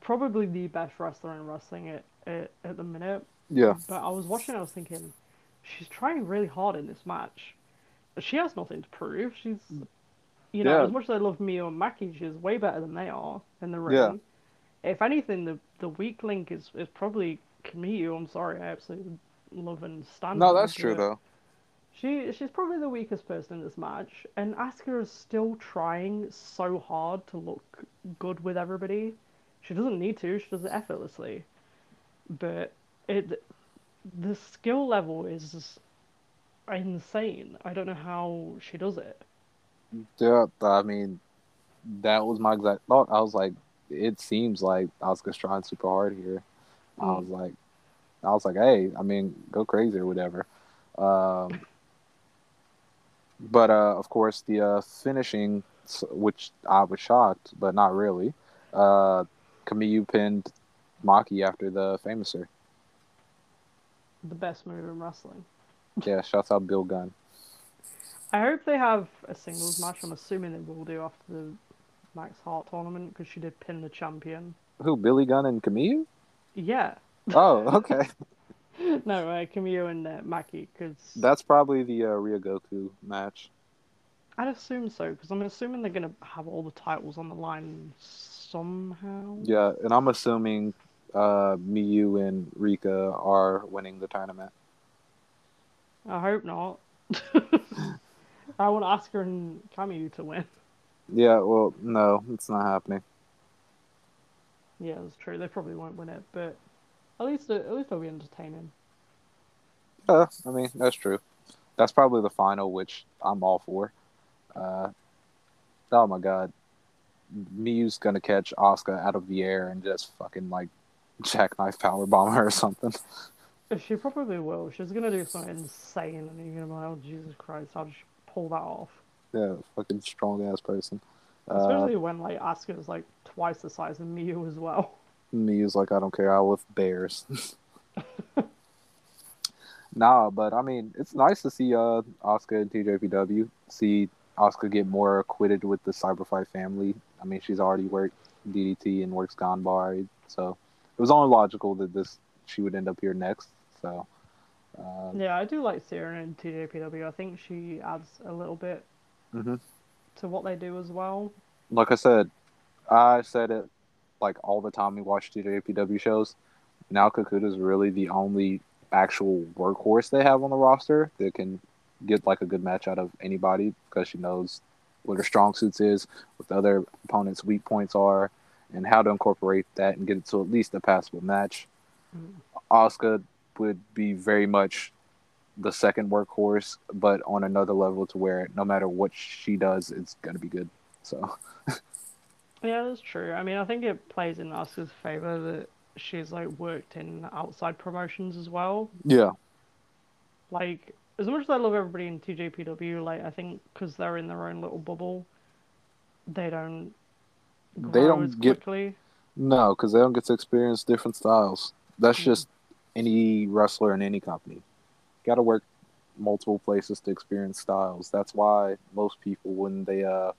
probably the best wrestler in wrestling at, at at the minute. Yeah. But I was watching, I was thinking, she's trying really hard in this match. But she has nothing to prove. She's, mm. you know, Yeah. as much as I love Miyu and Maki, she's way better than they are in the ring. Yeah. If anything, the the weak link is, is probably Kamiyu. I'm sorry, I absolutely love and stand. No, that's true but though. She she's probably the weakest person in this match, and Asuka is still trying so hard to look good with everybody. She doesn't need to. She does it effortlessly, but it the skill level is insane. I don't know how she does it. Yeah, I mean, that was my exact thought. I was like, it seems like Oscar's trying super hard here. I Mm. was like, I was like, hey, I mean, go crazy or whatever. Um, but uh, of course, the uh, finishing, which I was shocked, but not really. Uh, Kamiyu pinned Maki after the famouser. The best move in wrestling. Yeah, shouts out Bill Gunn. I hope they have a singles match. I'm assuming they will do after the Max Heart tournament because she did pin the champion. Who, Billy Gunn and Camille? Yeah. Oh, okay. [laughs] no, uh, Camille and uh, Maki because That's probably the uh, Ryogoku match. I'd assume so because I'm assuming they're gonna have all the titles on the line somehow. Yeah, and I'm assuming uh, Miyu and Rika are winning the tournament. I hope not. [laughs] I want Oscar and Kamiyu to win. Yeah, well, no, it's not happening. Yeah, that's true. They probably won't win it, but at least at least they'll be entertaining. Uh, I mean, that's true. That's probably the final, which I'm all for. Uh, oh my god, Miyu's gonna catch Asuka out of the air and just fucking like jackknife powerbomb her or something. She probably will. She's gonna do something insane, and you're gonna be like, "Oh Jesus Christ, how did she pull that off?" Yeah, fucking strong ass person. Uh, Especially when like Asuka's like twice the size of Miyu as well. Miyu's like, I don't care, I'll lift bears. [laughs] [laughs] nah, but I mean, it's nice to see uh Oscar and TJPW. See Oscar get more acquitted with the Cyberfight family. I mean, she's already worked DDT and works Ganbare, so was only logical that this she would end up here next. So, uh, Yeah, I do like Sierra and TJPW. I think she adds a little bit Mhm. to what they do as well. like I said, I said it like all the time we watch TJPW shows. Nao Kakuta is really the only actual workhorse they have on the roster that can get like a good match out of anybody because she knows what her strong suits is, what the other opponent's weak points are, and how to incorporate that and get it to at least a passable match. Mm. Asuka would be very much the second workhorse, but on another level to where no matter what she does, it's gonna be good. So [laughs] Yeah, that's true. I mean, I think it plays in Oscar's favor that she's like worked in outside promotions as well. yeah, Like, as much as I love everybody in TJPW, like I think because they're in their own little bubble, they don't They don't get- quickly. no, because they don't get to experience different styles. That's Mhm. just any wrestler in any company. Got to work multiple places to experience styles. That's why most people, when they uh,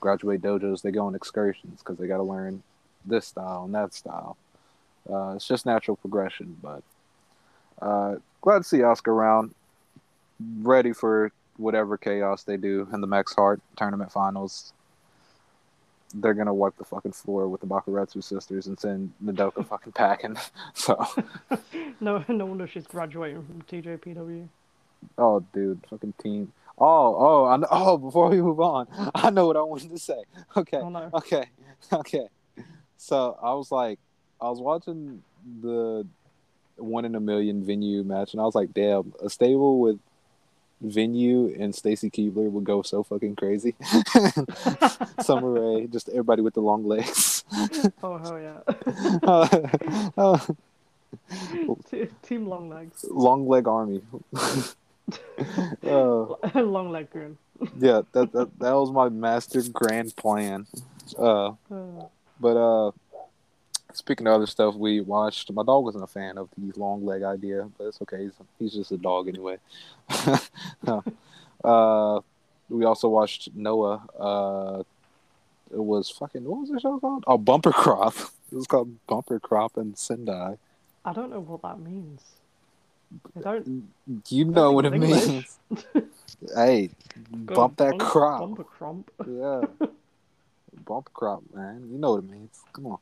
graduate dojos, they go on excursions because they got to learn this style and that style. Uh, it's just natural progression. But uh, glad to see Oscar around, ready for whatever chaos they do in the Max Heart tournament finals. They're gonna wipe the fucking floor with the Bakuretsu sisters and send Nodoka fucking packing. [laughs] So, [laughs] no, no wonder she's graduating from TJPW. oh, dude, fucking team. Oh, oh, I know, oh. Before we move on, [laughs] I know what I wanted to say. Okay, Oh no. okay, okay. So I was like, I was watching the one in a million Veny match, and I was like, damn, a stable with Veny and Stacy Keebler would go so fucking crazy. [laughs] Summer Rae, just everybody with the long legs. Oh hell yeah. [laughs] Uh, uh, T- Team Long Legs. long leg army. [laughs] uh, long Leg Goon. yeah, that, that that was my master grand plan. Uh, Uh, but uh, speaking of other stuff we watched, my dog wasn't a fan of the long leg idea, but it's okay. He's, he's just a dog anyway. [laughs] uh, we also watched Noah. Uh, it was fucking what was the show called? Oh, Bumper Crop. [laughs] It was called Bumper Crop in Sendai. I don't know what that means. I don't. You know what it English. means. [laughs] Hey, Go bump that bump- crop. Bump a crump. Yeah. Bump crop, man. You know what it means. Come on.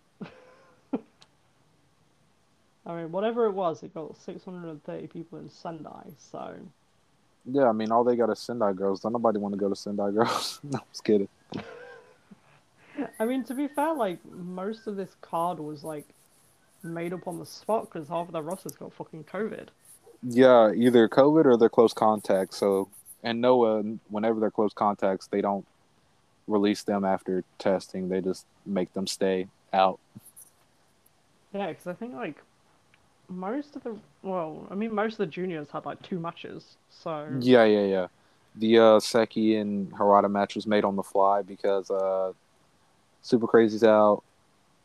I mean, whatever it was, it got 630 people in Sendai, so. Yeah, I mean, all they got is Sendai girls. Don't nobody want to go to Sendai girls. [laughs] no, I'm just kidding. [laughs] I mean, to be fair, like, most of this card was, like, made up on the spot because half of the rosters got fucking COVID. Yeah, either COVID or they're close contacts. So, and Noah, whenever they're close contacts, they don't release them after testing. They just make them stay out. Yeah, because I think, like, most of the. Well, I mean, most of the juniors had, like, two matches, so. Yeah, yeah, yeah. The uh, Seki and Harada match was made on the fly because uh, Super Crazy's out.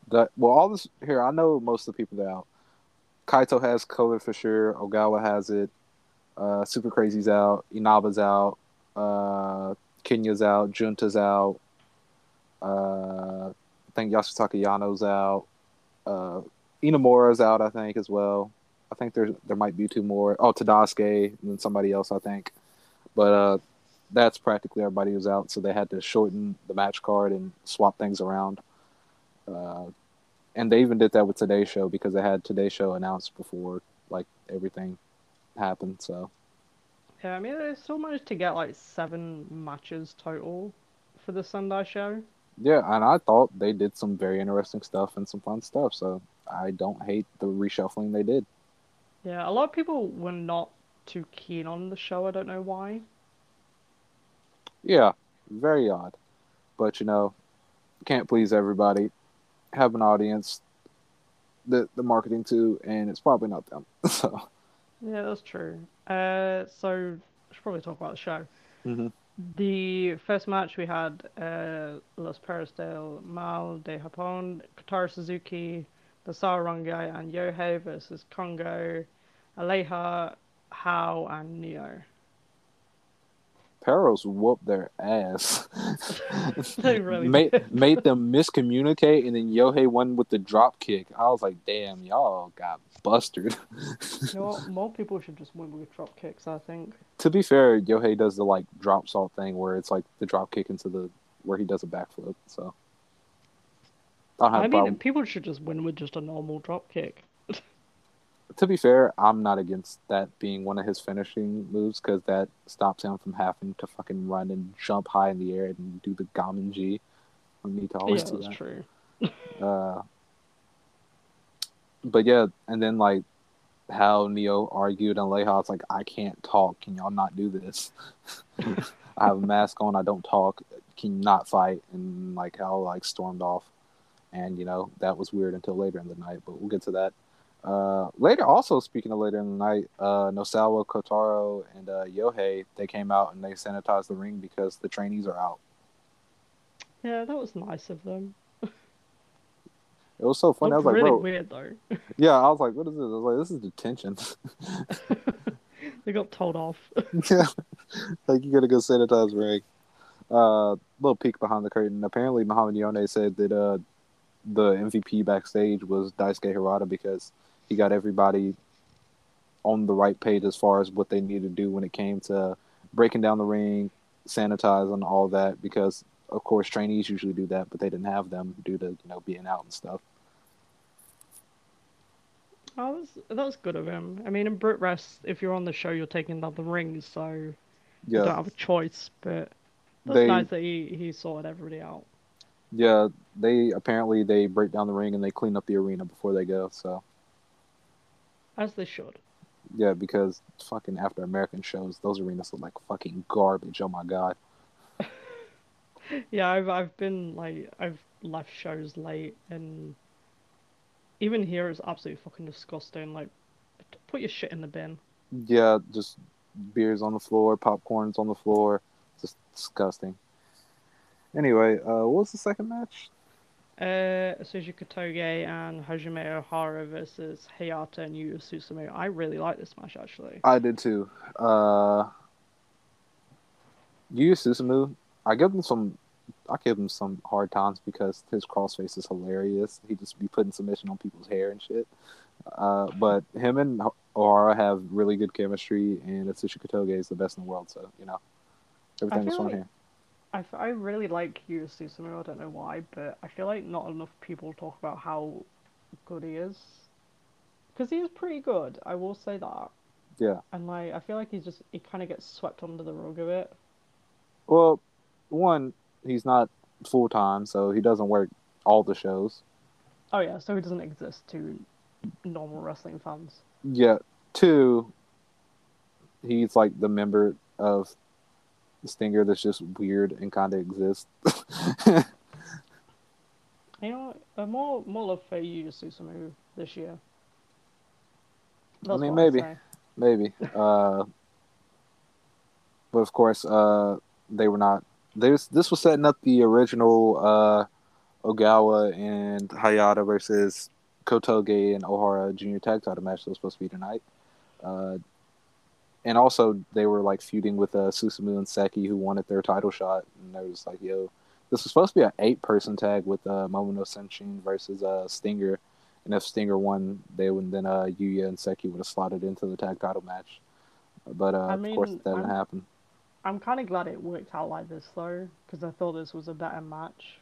That well, all this here. I know most of the people that out. Kaito has COVID for sure. Ogawa has it. Uh, Super Crazy's out. Inaba's out. Uh, Kenya's out. Junta's out. Uh, I think Yasutaka Yano's out. Uh, Inamura's out. I think as well. I think there's there might be two more. Oh, Tadasuke and then somebody else. I think, but uh, that's practically everybody who's out. So they had to shorten the match card and swap things around. Uh, and they even did that with today's show because they had today's show announced before like everything happened. So Yeah, I mean, they still managed to get, like, seven matches total for the Sunday show. yeah, and I thought they did some very interesting stuff and some fun stuff. So I don't hate the reshuffling they did. Yeah, a lot of people were not too keen on the show. I don't know why. Yeah, very odd, but you know, can't please everybody. Have an audience that the marketing to, and it's probably not them. [laughs] so Yeah, that's true. Uh, so I should probably talk about the show. Mhm. The first match we had uh, Los Perros del Mal de Japón, Kotaro Suzuki, Nosawa Rongai, and Yohei versus Kongo, Aleja, Hao, and Neo. Perros whooped their ass. [laughs] They really made did. made them miscommunicate, and then Yohei won with the drop kick. I was like, "Damn, y'all got busted." You know what? [laughs] More people should just win with drop kicks, I think. to be fair, Yohei does the like drop salt thing where it's like the drop kick into the where he does a backflip. So I don't have I a mean, problem. people should just win with just a normal drop kick. To be fair, I'm not against that being one of his finishing moves because that stops him from having to fucking run and jump high in the air and do the gammon G. I need to Yeah, always do that's that. true. [laughs] Uh, but yeah, and then like how Neo argued and Leja's like, I can't talk. Can y'all not do this? [laughs] I have a mask on. I don't talk. Can you not fight? And like how like stormed off. And you know that was weird until later in the night, but we'll get to that. Uh, later, also speaking of later in the night, uh, Nosawa, Kotaro, and uh, Yohei they came out and they sanitized the ring because the trainees are out. Yeah, that was nice of them. It was so funny. I was like, really bro, weird though. [laughs] yeah. I was like, what is this? I was like, this is detention. [laughs] they got told off. [laughs] yeah, like you gotta go sanitize the ring. Uh, little peek behind the curtain. Apparently, Muhammad Yone said that uh, the MVP backstage was Daisuke Harada because he got everybody on the right page as far as what they needed to do when it came to breaking down the ring, sanitizing all that. Because of course, trainees usually do that, but they didn't have them due to you know being out and stuff. Oh, that was, that was good of him. I mean, in Brit Rest, if you're on the show, you're taking down the rings, so you don't have a choice. But that's they nice that he, he sorted everybody out. Yeah they apparently they break down the ring and they clean up the arena before they go. So As they should. yeah, because fucking after American shows, those arenas look like fucking garbage. Oh my god. [laughs] Yeah, I've I've been like I've left shows late and even here is absolutely fucking disgusting. Like put your shit in the bin. Yeah, just beers on the floor, popcorns on the floor, just disgusting. Anyway, uh, what was the second match? Uh Suji Kotoge and Hajime Ohara versus Hayata and Yu Susumu. I really like this match actually. I did too. Uh, Yu Susumu, I give him some. I give him some hard times because his crossface is hilarious. He just be putting submission on people's hair and shit. Uh, but him and Ohara have really good chemistry, and Atsushi Kotoge is the best in the world. So you know, everything was feel fun like- here. I, f- I really like Yu Susumu. I don't know why, but I feel like not enough people talk about how good he is. Because he is pretty good. I will say that. Yeah. And like I feel like he's just he kind of gets swept under the rug a bit. Well, one, he's not full time, so he doesn't work all the shows. Oh yeah, so he doesn't exist to normal wrestling fans. Yeah. Two, he's like the member of Stinger that's just weird and kind of exists. [laughs] You know, uh, more more love for Yu Susumu this year. That's I mean, maybe. Maybe. [laughs] Uh, but of course, uh, they were not. This this was setting up the original uh, Ogawa and Hayata versus Kotoge and Ohara Junior Tag Title match that was supposed to be tonight. Uh, and also, they were like feuding with uh, Susumu and Seki, who wanted their title shot. And they was like, "Yo, this was supposed to be an eight-person tag with uh, Momo no Seishun versus uh, Stinger." And if Stinger won, they would then uh, Yuya and Seki would have slotted into the tag title match. But uh, I of course, that didn't I'm- happen. I'm kind of glad it worked out like this though, because I thought this was a better match.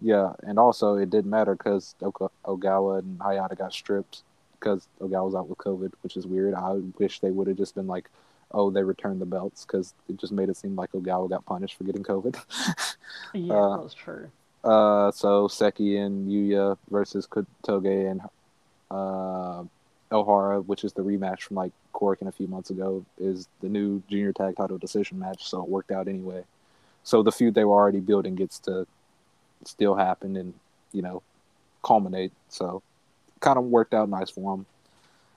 Yeah, and also it didn't matter because Ogawa and Hayata got stripped because Ogawa was out with COVID, which is weird. I wish they would have just been like, "Oh, they returned the belts," because it just made it seem like Ogawa got punished for getting COVID. [laughs] Yeah, Uh, that's true. Uh, so Seki and Yuya versus Kotoge and uh, Ohara, which is the rematch from like Korakuen a few months ago, is the new junior tag title decision match. So it worked out anyway. So the feud they were already building gets to still happen and you know culminate. So kind of worked out nice for him.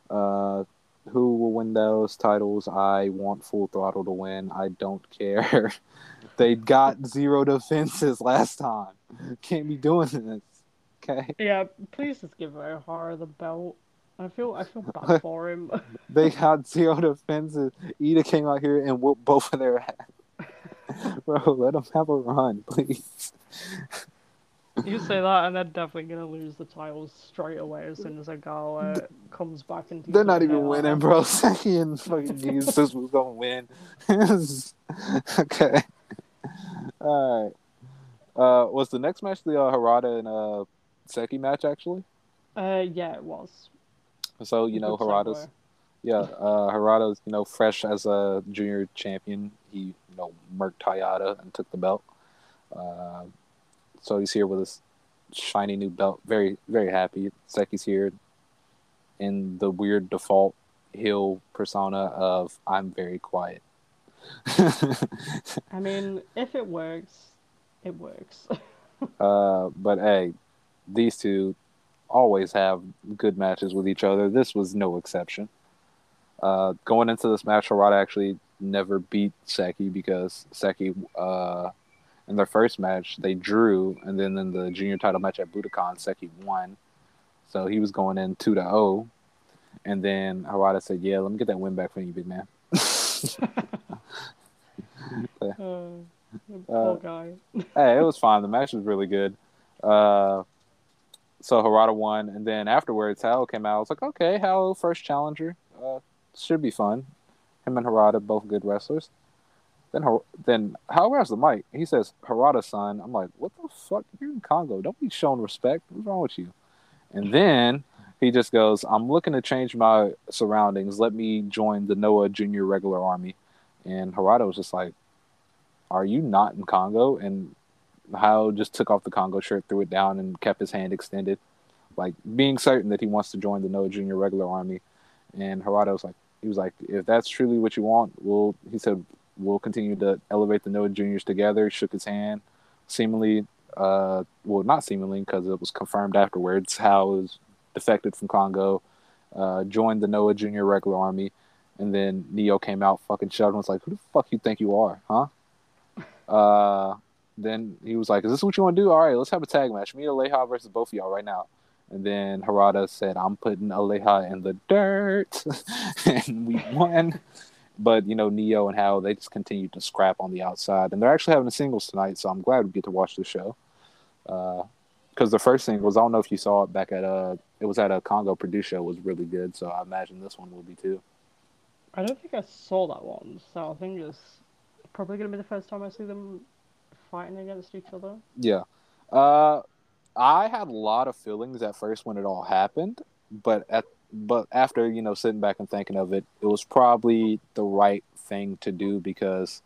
Uh, who will win those titles? I want Full Throttle to win. I don't care. [laughs] they got [laughs] zero defenses last time. Can't be doing this. Okay. Yeah, please just give Ohara the belt. I feel I feel bad [laughs] for him. They had zero defenses. Ida came out here and whooped both of their ass. Bro, let them have a run, please. You say that, and they're definitely gonna lose the titles straight away as soon as Ogawa comes back into. They're not even winning, bro. [laughs] Seki and fucking Jesus was gonna win. [laughs] okay. All right. Uh, was the next match the uh, Harada and uh, Seki match actually? Uh, yeah, it was. So you know Harada's yeah uh, Harada's you know fresh as a junior champion. He you know murked Hayata and took the belt. Uh, so he's here with his shiny new belt. Very very happy. Seki's here in the weird default heel persona of I'm very quiet. [laughs] I mean, if it works, it works. [laughs] uh, but hey, these two always have good matches with each other. This was no exception. Uh, going into this match, Harada actually never beat Seki because Seki, uh, in their first match, they drew, and then in the junior title match at Budokan, Seki won. So he was going in 2 to 0. And then Harada said, Yeah, let me get that win back from you, big man. [laughs] [laughs] uh, poor guy. [laughs] hey, it was fine. The match was really good. Uh, so Harada won, and then afterwards, Hao came out. I was like, okay, Hao first challenger, uh, should be fun. Him and Harada both good wrestlers. Then then Hao grabs the mic. He says, "Harada, son." I'm like, what the fuck? You're in Congo. Don't be showing respect. What's wrong with you? And then he just goes, "I'm looking to change my surroundings. Let me join the Noah Junior Regular Army." And Harada was just like, "Are you not in Congo?" And Hao just took off the Congo shirt, threw it down, and kept his hand extended, like being certain that he wants to join the Noah Junior Regular Army. And Harada was like, he was like, if that's truly what you want, we'll. He said, we'll continue to elevate the Noah Juniors together. Shook his hand, seemingly, uh, well, not seemingly, because it was confirmed afterwards. Hao was defected from Congo, uh, joined the Noah Junior Regular Army, and then Neo came out, fucking shouting, was like, "Who the fuck you think you are, huh?" Uh, then he was like, "Is this what you want to do? All right, let's have a tag match. Me and Aleja versus both of y'all right now." And then Harada said, "I'm putting Aleja in the dirt," [laughs] and we won. But you know, Neo and Hao they just continued to scrap on the outside, and they're actually having a singles tonight. So I'm glad we get to watch the show. Because uh, the first singles, I don't know if you saw it back at uh, it was at a Congo Produce show, was really good. So I imagine this one will be too. I don't think I saw that one, so I think it's probably gonna be the first time I see them fighting against each other? Yeah. Uh, I had a lot of feelings at first when it all happened, but at but after you know sitting back and thinking of it, it was probably the right thing to do because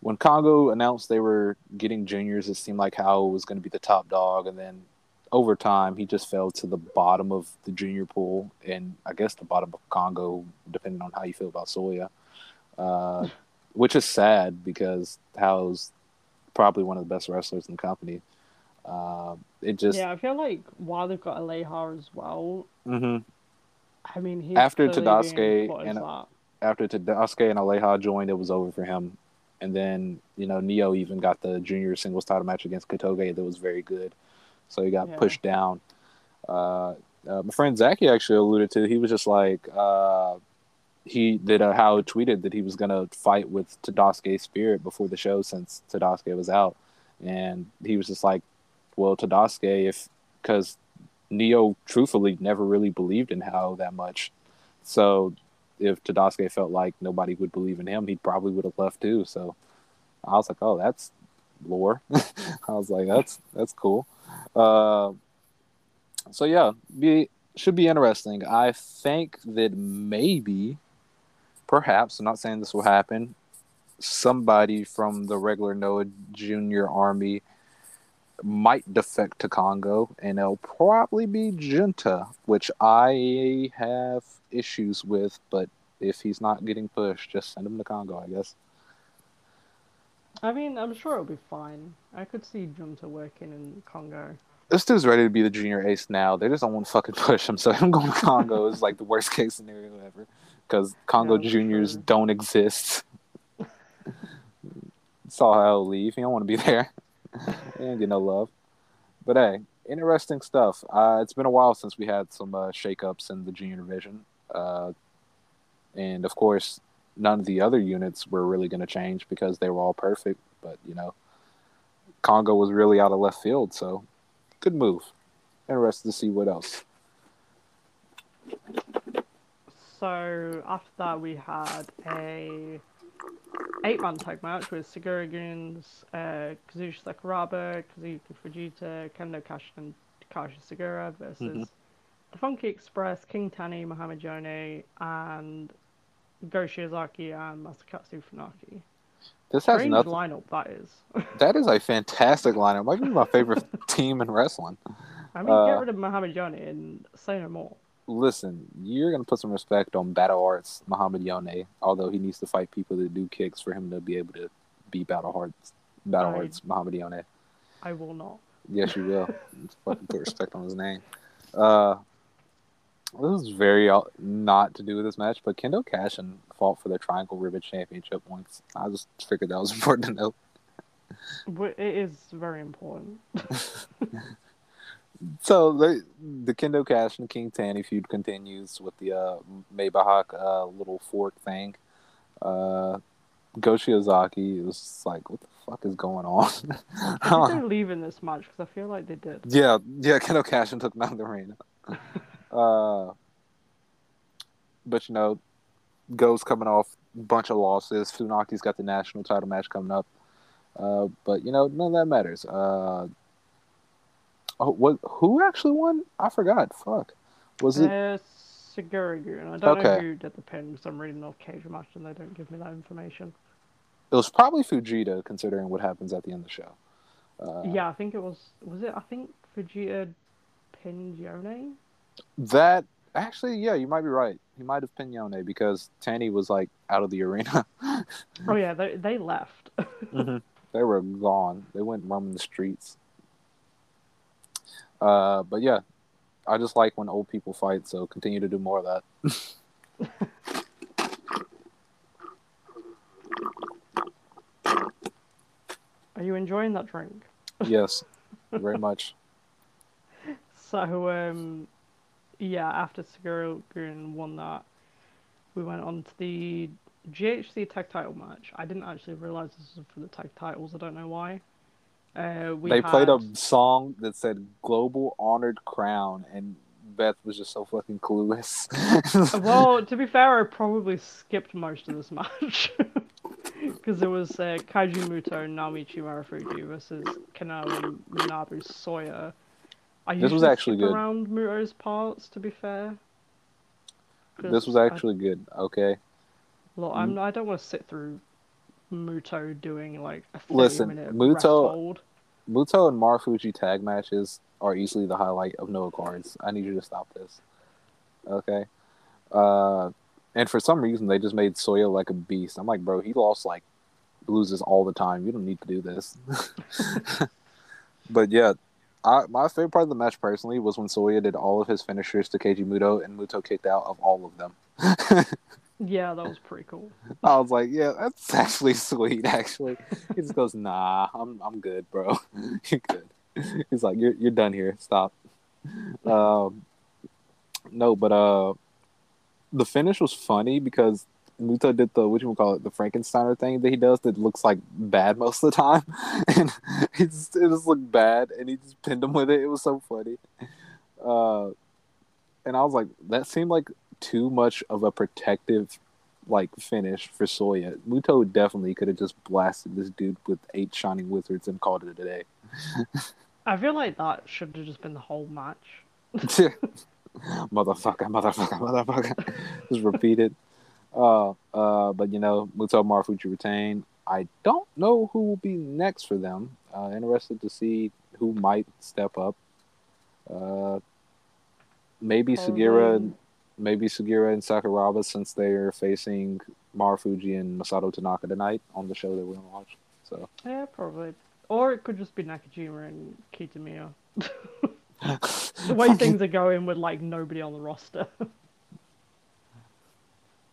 when Congo announced they were getting juniors, it seemed like Hao was going to be the top dog, and then over time he just fell to the bottom of the junior pool, and I guess the bottom of Congo, depending on how you feel about Soya, uh, [laughs] which is sad because Hao's probably one of the best wrestlers in the company. Uh, it just yeah, I feel like while they've got Aleja as well. Mm-hmm. I mean, he's after Tadasuke and after Tadasuke and Aleja joined, it was over for him. And then you know Neo even got the junior singles title match against Kotoge that was very good, so he got yeah. pushed down. Uh, uh, my friend Zachy actually alluded to. He was just like, uh, he did a how tweeted that he was gonna fight with Tadasuke Spirit before the show since Tadasuke was out, and he was just like, "Well, Tadasuke, if because Neo truthfully never really believed in how that much, so if Tadasuke felt like nobody would believe in him, he probably would have left too. So I was like, oh, that's lore. [laughs] I was like, that's that's cool. Uh, so yeah, be should be interesting. I think that maybe perhaps, I'm not saying this will happen, somebody from the regular Noah Junior Army might defect to Congo, and it'll probably be Junta, which I have issues with, but if he's not getting pushed, just send him to Congo, I guess. I mean, I'm sure it'll be fine. I could see Junta working in Congo. This dude's ready to be the junior ace now. They just don't want to fucking [laughs] push him, so him going to Congo is like the worst [laughs] case scenario ever because Congo yeah, Juniors sure. don't exist. [laughs] Saw how he'll leave. He don't want to be there. He ain't get no love. But hey, interesting stuff. Uh, it's been a while since we had some uh, shakeups in the junior division, uh, and of course, none of the other units were really going to change because they were all perfect. But you know, Congo was really out of left field, so good move. Interested to see what else so after that we had a eight man tag match with Sugiura Guns, uh, Kazushi Sakuraba, Kazuki Fujita, Kendo Kashin, and Takashi Sugiura versus mm-hmm. the Funky Express, King Tani, Muhammad Yone, and Go Shiozaki and Masakatsu Funaki. This has nothing. lineup that is. [laughs] that is a fantastic lineup. Might be my favorite [laughs] team in wrestling. I mean, uh, get rid of Muhammad Yone and say no more. Listen, you're gonna put some respect on Battle Arts Muhammad Yone, although he needs to fight people that do kicks for him to be able to be Battle Arts Battle I- Arts Muhammad Yone. I will not. Yes, you will. Fucking put respect on his name. Uh, this is very uh, not to do with this match, but Kendo Kashin fought for the Triangle Ribbon Championship once. I just figured that was [laughs] important to know. But it is very important. [laughs] So the the Kendo Kashin King Tanny feud continues with the uh, Maybach uh, little fork thing. Uh, Go Shiozaki was just like, what the fuck is going on? [laughs] I think they're [laughs] leaving this match because I feel like they did. yeah, yeah, Kendo Kashin took out the arena. [laughs] uh, but you know, Go's coming off a bunch of losses. Funaki's got the national title match coming up. Uh, but you know, none of that matters. Uh, oh, what? Who actually won? I forgot. Fuck. Was it? Uh, Sugiura-gun, and I don't know who did the pin because I'm reading off Cage Match and they don't give me that information. It was probably Fujita, considering what happens at the end of the show. Uh, yeah, I think it was. Was it? I think Fujita pinned Yone. That actually, yeah, you might be right. He might have pinned Yone because Tani was like out of the arena. Oh [laughs] yeah, they they left. They were gone. They went roaming the streets. Uh, but yeah, I just like when old people fight. So continue to do more of that. [laughs] Are you enjoying that drink? yes, [laughs] very much. So um, yeah, after Sugiura-gun won that, we went on to the GHC tag title match. I didn't actually realize this was for the tag titles. I don't know why. Uh, we they played a song that said "Global Honored Crown," and Beth was just so fucking clueless. [laughs] Well, to be fair, I probably skipped most of this match [laughs] because it was uh, Keiji Muto and Naomichi Marufuji versus Kanao and Manabu Soya. I This was actually good. around Muto's parts. To be fair, this was I- actually good. Okay, Look, I'm, I don't want to sit through Muto doing like a 30 Listen, minute Muto-. Muto and Marufuji tag matches are easily the highlight of Noah cards. I need you to stop this. Okay. Uh, and for some reason, they just made Soya like a beast. I'm like, bro, he lost like loses all the time. You don't need to do this. [laughs] but yeah, I, my favorite part of the match personally was when Soya did all of his finishers to Keiji Muto and Muto kicked out of all of them. [laughs] Yeah, that was pretty cool. [laughs] I was like, yeah, that's actually [laughs] sweet. Actually, he just goes, nah, I'm I'm good, bro. [laughs] you're good. He's like, you're you're done here. Stop. Um, no, but uh, the finish was funny because Muto did the what you call it, the Frankensteiner thing that he does that looks like bad most of the time, and it just, it just looked bad, and he just pinned him with it. It was so funny. Uh, and I was like, that seemed like too much of a protective like finish for Soya. Muto definitely could have just blasted this dude with eight shining wizards and called it a day. [laughs] I feel like that should have just been the whole match. [laughs] motherfucker, motherfucker, motherfucker. [laughs] just repeat it. Uh, uh, but you know, Muto Marufuji retained. I don't know who will be next for them. Uh, interested to see who might step up. Uh, maybe Sugiura, maybe Sugiura and Sakuraba since they're facing Marufuji and Masato Tanaka tonight on the show that we're gonna watch. So Yeah, probably. Or it could just be Nakajima and Kitamiya. [laughs] The way things are going with like nobody on the roster.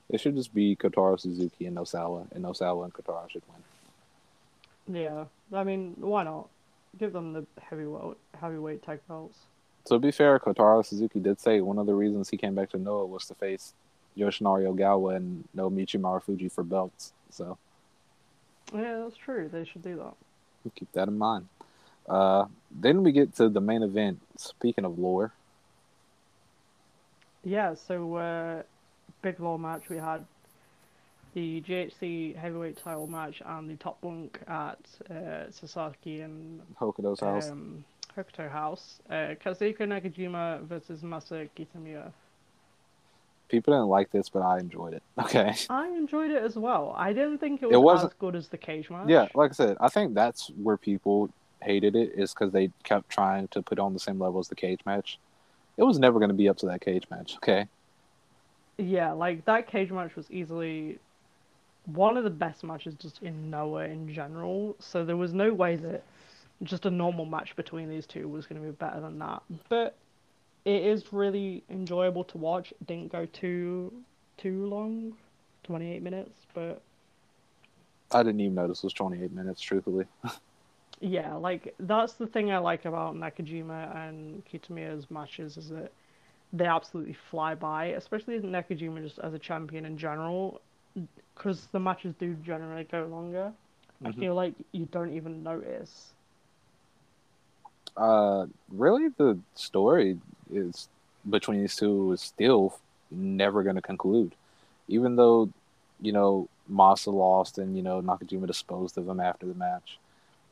It should just be Kotaro Suzuki and Nosawa, and Nosawa and Kotaro should win. yeah, I mean, why not? Give them the heavyweight heavyweight tag belts. To be fair, Kotaro Suzuki did say one of the reasons he came back to Noah was to face Yoshinari Ogawa and Naomichi Marufuji for belts. So Yeah, that's true. They should do that. keep that in mind. Uh, then we get to the main event. Speaking of lore, Yeah, so uh, big lore match we had the GHC heavyweight title match and the top bunk at uh, Sasaki and Hokuto's house. Hokuto House. Uh, Katsuhiko Nakajima versus Masa Kitamiya. People didn't like this, but I enjoyed it. [laughs] Okay. I enjoyed it as well. I didn't think it It was wasn't- as good as the cage match. Yeah, like I said, I think that's where people hated it is because they kept trying to put on the same level as the cage match. it was never going to be up to that cage match. Okay. Yeah, like that cage match was easily one of the best matches just in Noah in general. So there was no way that just a normal match between these two was going to be better than that. But it is really enjoyable to watch. It didn't go too too long, twenty eight minutes, but I didn't even notice it was twenty eight minutes. Truthfully. [laughs] yeah, like that's the thing I like about Nakajima and Kitamiya's matches is that they absolutely fly by, especially Nakajima just as a champion in general, because the matches do generally go longer. Mm-hmm. I feel like you don't even notice. Uh, really, the story is between these two is still never going to conclude, even though, you know, Masa lost and you know Nakajima disposed of him after the match.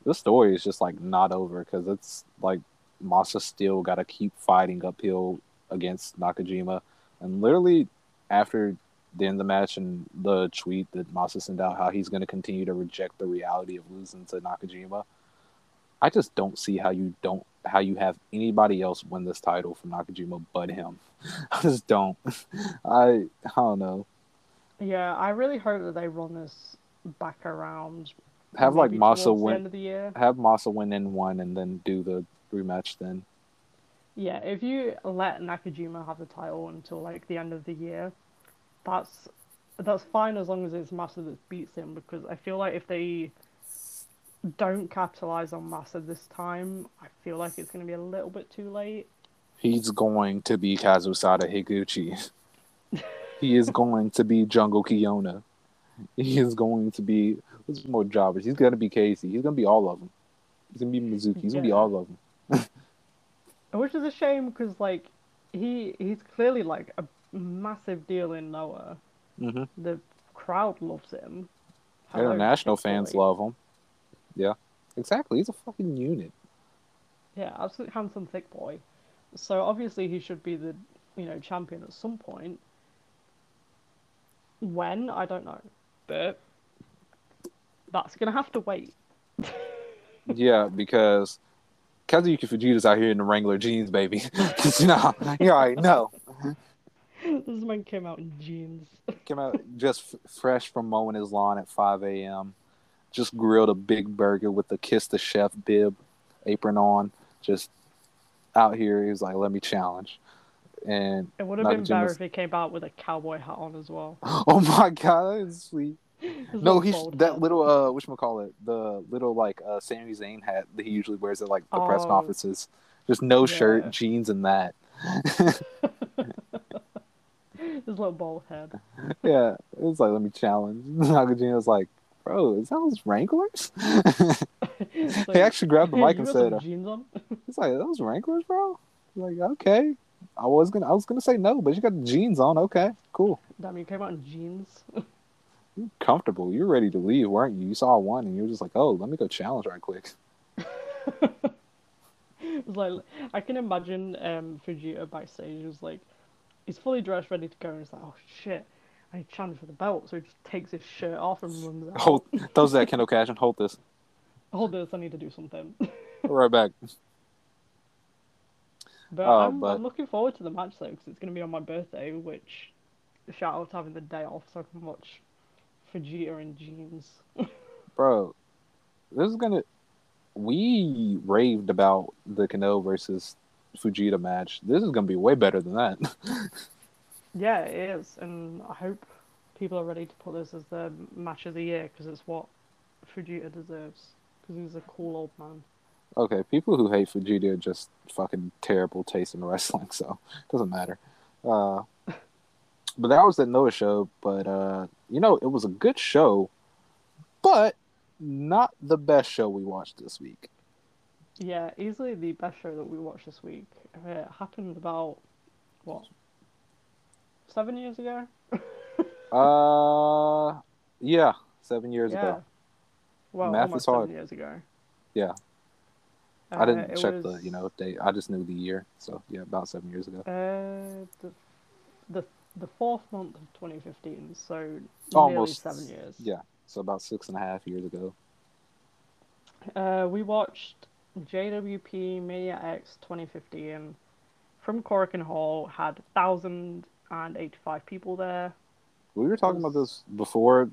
The story is just like not over because it's like Masa still got to keep fighting uphill against Nakajima, and literally after the end of the match and the tweet that Masa sent out how he's going to continue to reject the reality of losing to Nakajima. I just don't see how you don't how you have anybody else win this title from Nakajima but him. [laughs] I just don't. [laughs] I I don't know. Yeah, I really hope that they run this back around. Have like Masa win. Have Masa win in one and then do the rematch then. Yeah, if you let Nakajima have the title until like the end of the year, that's that's fine as long as it's Masa that beats him because I feel like if they don't capitalize on Masa this time, I feel like it's going to be a little bit too late. He's going to be Kazusada Higuchi. he is going to be Jungle Kyona. He is going to be what's more jobbers. He's going to be Casey. He's going to be all of them. He's going to be Mizuki. He's going to be all of them. [laughs] Which is a shame because like he he's clearly like a massive deal in Noah. Mm-hmm. The crowd loves him. International fans love him. Yeah, exactly. He's a fucking unit. Yeah, absolutely handsome, thick boy. So obviously he should be the you know champion at some point. When I don't know, but that's gonna have to wait. [laughs] yeah, because Kazuyuki Fujita's out here in the Wrangler jeans, baby. [laughs] know, you already know. This man came out in jeans. Came out just f- fresh from mowing his lawn at 5 a.m. Just grilled a big burger with the Kiss the Chef bib apron on. Just out here, he was like, "Let me challenge." And it would have been better if he came out with a cowboy hat on as well. [laughs] Oh my god, that is sweet. [laughs] no, he's that hat. little uh, which call it the little like uh Sami Zayn hat that he usually wears at like the oh, press conferences. Just no yeah. shirt, jeans, and that. [laughs] His little bald head. Yeah, it was like, let me challenge. Nakajima was like, bro, is that those Wranglers? [laughs] like, he actually grabbed the mic and said, jeans on? [laughs] he's like, those Wranglers, bro? Like, okay. I was gonna, I was gonna say no, but you got the jeans on. Okay, cool. Damn, you came out in jeans. [laughs] You're comfortable. You're ready to leave, weren't you? You saw one and you were just like, oh, let me go challenge right quick. it's like I can imagine um, Fujita backstage. He was like, he's fully dressed, ready to go, and he's like, oh shit, I need to challenge for the belt. So he just takes his shirt off and runs out. Hold, those that Kendo Kashin hold this. [laughs] Hold this. I need to do something. right back. [laughs] But, uh, I'm, but... I'm looking forward to the match though, because it's going to be on my birthday. Which shout out to having the day off so I can watch Vegeta and jeans. [laughs] Bro, this is gonna. We raved about the Kano versus Fujita match. This is gonna be way better than that. Yeah, it is, and I hope people are ready to put this as the match of the year because it's what Fujita deserves. Because he's a cool old man. Okay, people who hate Fujita are just fucking terrible taste in [laughs] wrestling, so it doesn't matter. Uh, [laughs] but that was the Noah show. But uh, you know, it was a good show, but not the best show we watched this week. Yeah, easily the best show that we watched this week. It happened about what seven years ago. [laughs] uh, yeah, seven years yeah. ago. Well, math is hard. Seven years ago. Yeah. Uh, I didn't check was... the you know date. I just knew the year. So yeah, about seven years ago. Uh, the the the fourth month of 2015, so almost seven years. Yeah, so about six and a half years ago. Uh, we watched JWP Mania X 2015, from Korakuen Hall had thousand and eighty five people there. We were talking about this before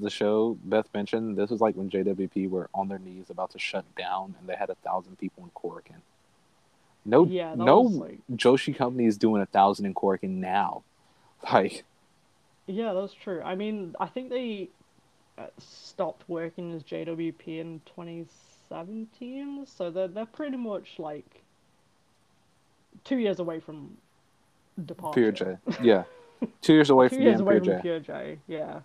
the show. Beth mentioned this was like when JWP were on their knees about to shut down, and they had a thousand people in Korakuen. No, Yeah, no like- Joshi company is doing a thousand in Korakuen now. [laughs] Like, Yeah, that's true. I mean, I think they uh, stopped working as JWP in 2017, so they're they're pretty much like two years away from departure. Pure J, yeah, two years away [laughs] Two from years away Pure from J, Pure J. Yeah.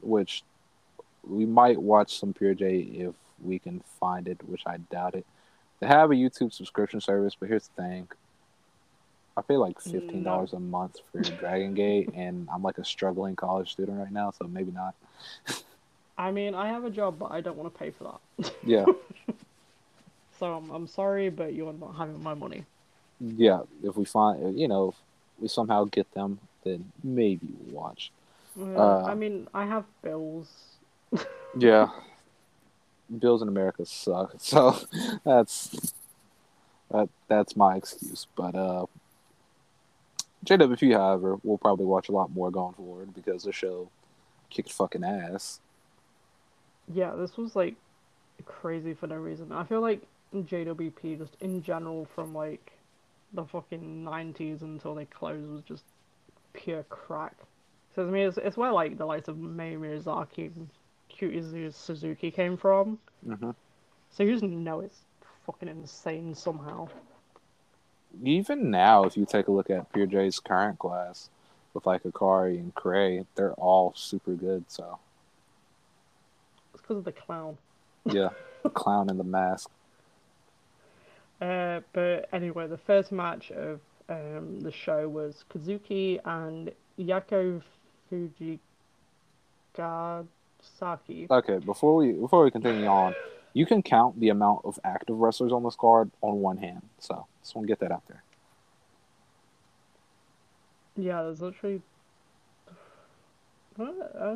which we might watch some Pure J if we can find it, which I doubt it. They have a YouTube subscription service, but here's the thing. I pay like fifteen dollars mm, a month for [laughs] Dragon Gate, and I'm like a struggling college student right now, so maybe not. I mean, I have a job, but I don't want to pay for that. Yeah, [laughs] So I'm, I'm sorry, but you're not having my money. Yeah. If we find, you know, if we somehow get them, then maybe we'll watch. Uh, Uh, I mean, I have bills. [laughs] Yeah, bills in America suck, [laughs] so that's that that's my excuse. But uh, JWP, however, we'll probably watch a lot more going forward because the show kicked fucking ass. Yeah, this was like crazy for no reason. I feel like JWP just in general from like the fucking nineties until they closed was just pure crack. So I mean, it's, it's where like the likes of Mayumi Ozaki and Cutie Suzuki came from. hmm So you just know it's fucking insane somehow. Even now, if you take a look at Pure J's current class with like Akari and Cray, they're all super good. So It's because of the clown. yeah, the [laughs] clown in the mask. Uh, but anyway, the first match of um, the show was Kazuki and Yako Fujigasaki. Okay, before we before we continue on, you can count the amount of active wrestlers on this card on one hand. So just want to get that out there. Yeah, there's literally. Uh,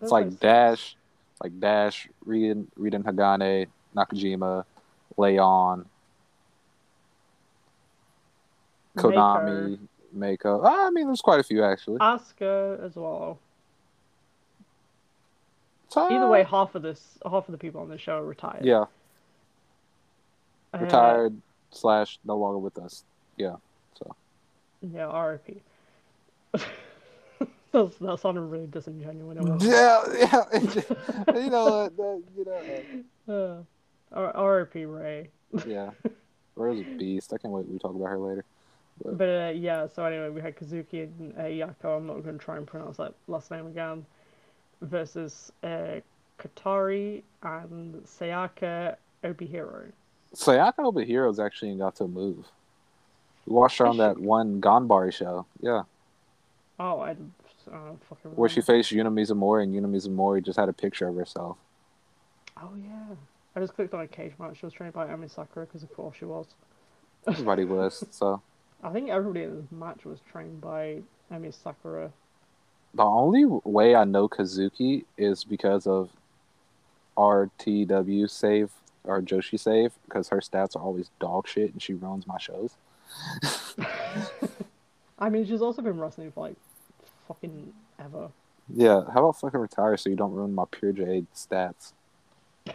It's like. Dash, like Dash, Rydeen, Rydeen Hagane, Nakajima, Leon, Konami, Mako. Ah, I mean, there's quite a few actually. Asuka as well. So, Either way, half of this, half of the people on the show are retired. yeah, Uh, retired slash no longer with us. Yeah, so Yeah, RIP. [laughs] That's, that sounded really disingenuous. yeah, yeah. you know, the, you know, [laughs] Uh, R- RIP Ray. yeah. Rose a beast. I can't wait. We talk about her later. But uh, yeah, so anyway, we had Kazuki and uh, Yako. I'm not going to try and pronounce that last name again. Versus uh, Katari and Sayaka Obihiro. Sayaka Obihiro actually got to move. We watched her on that [laughs] one Ganbare show. Yeah. Oh, I don't uh, fucking Where she faced Yuna Mizumori, and Yuna Mizumori just had a picture of herself. Oh yeah. I just clicked on a cage match. She was trained by Emi Sakura because of course she was. Everybody [laughs] was. So I think everybody in this match was trained by Emi Sakura. the only way I know Kazuki is because of RTW save or Joshi save because her stats are always dog shit and she ruins my shows. [laughs] I mean, she's also been wrestling for like fucking ever. Yeah, how about fucking retire so you don't ruin my Pure J stats? [laughs]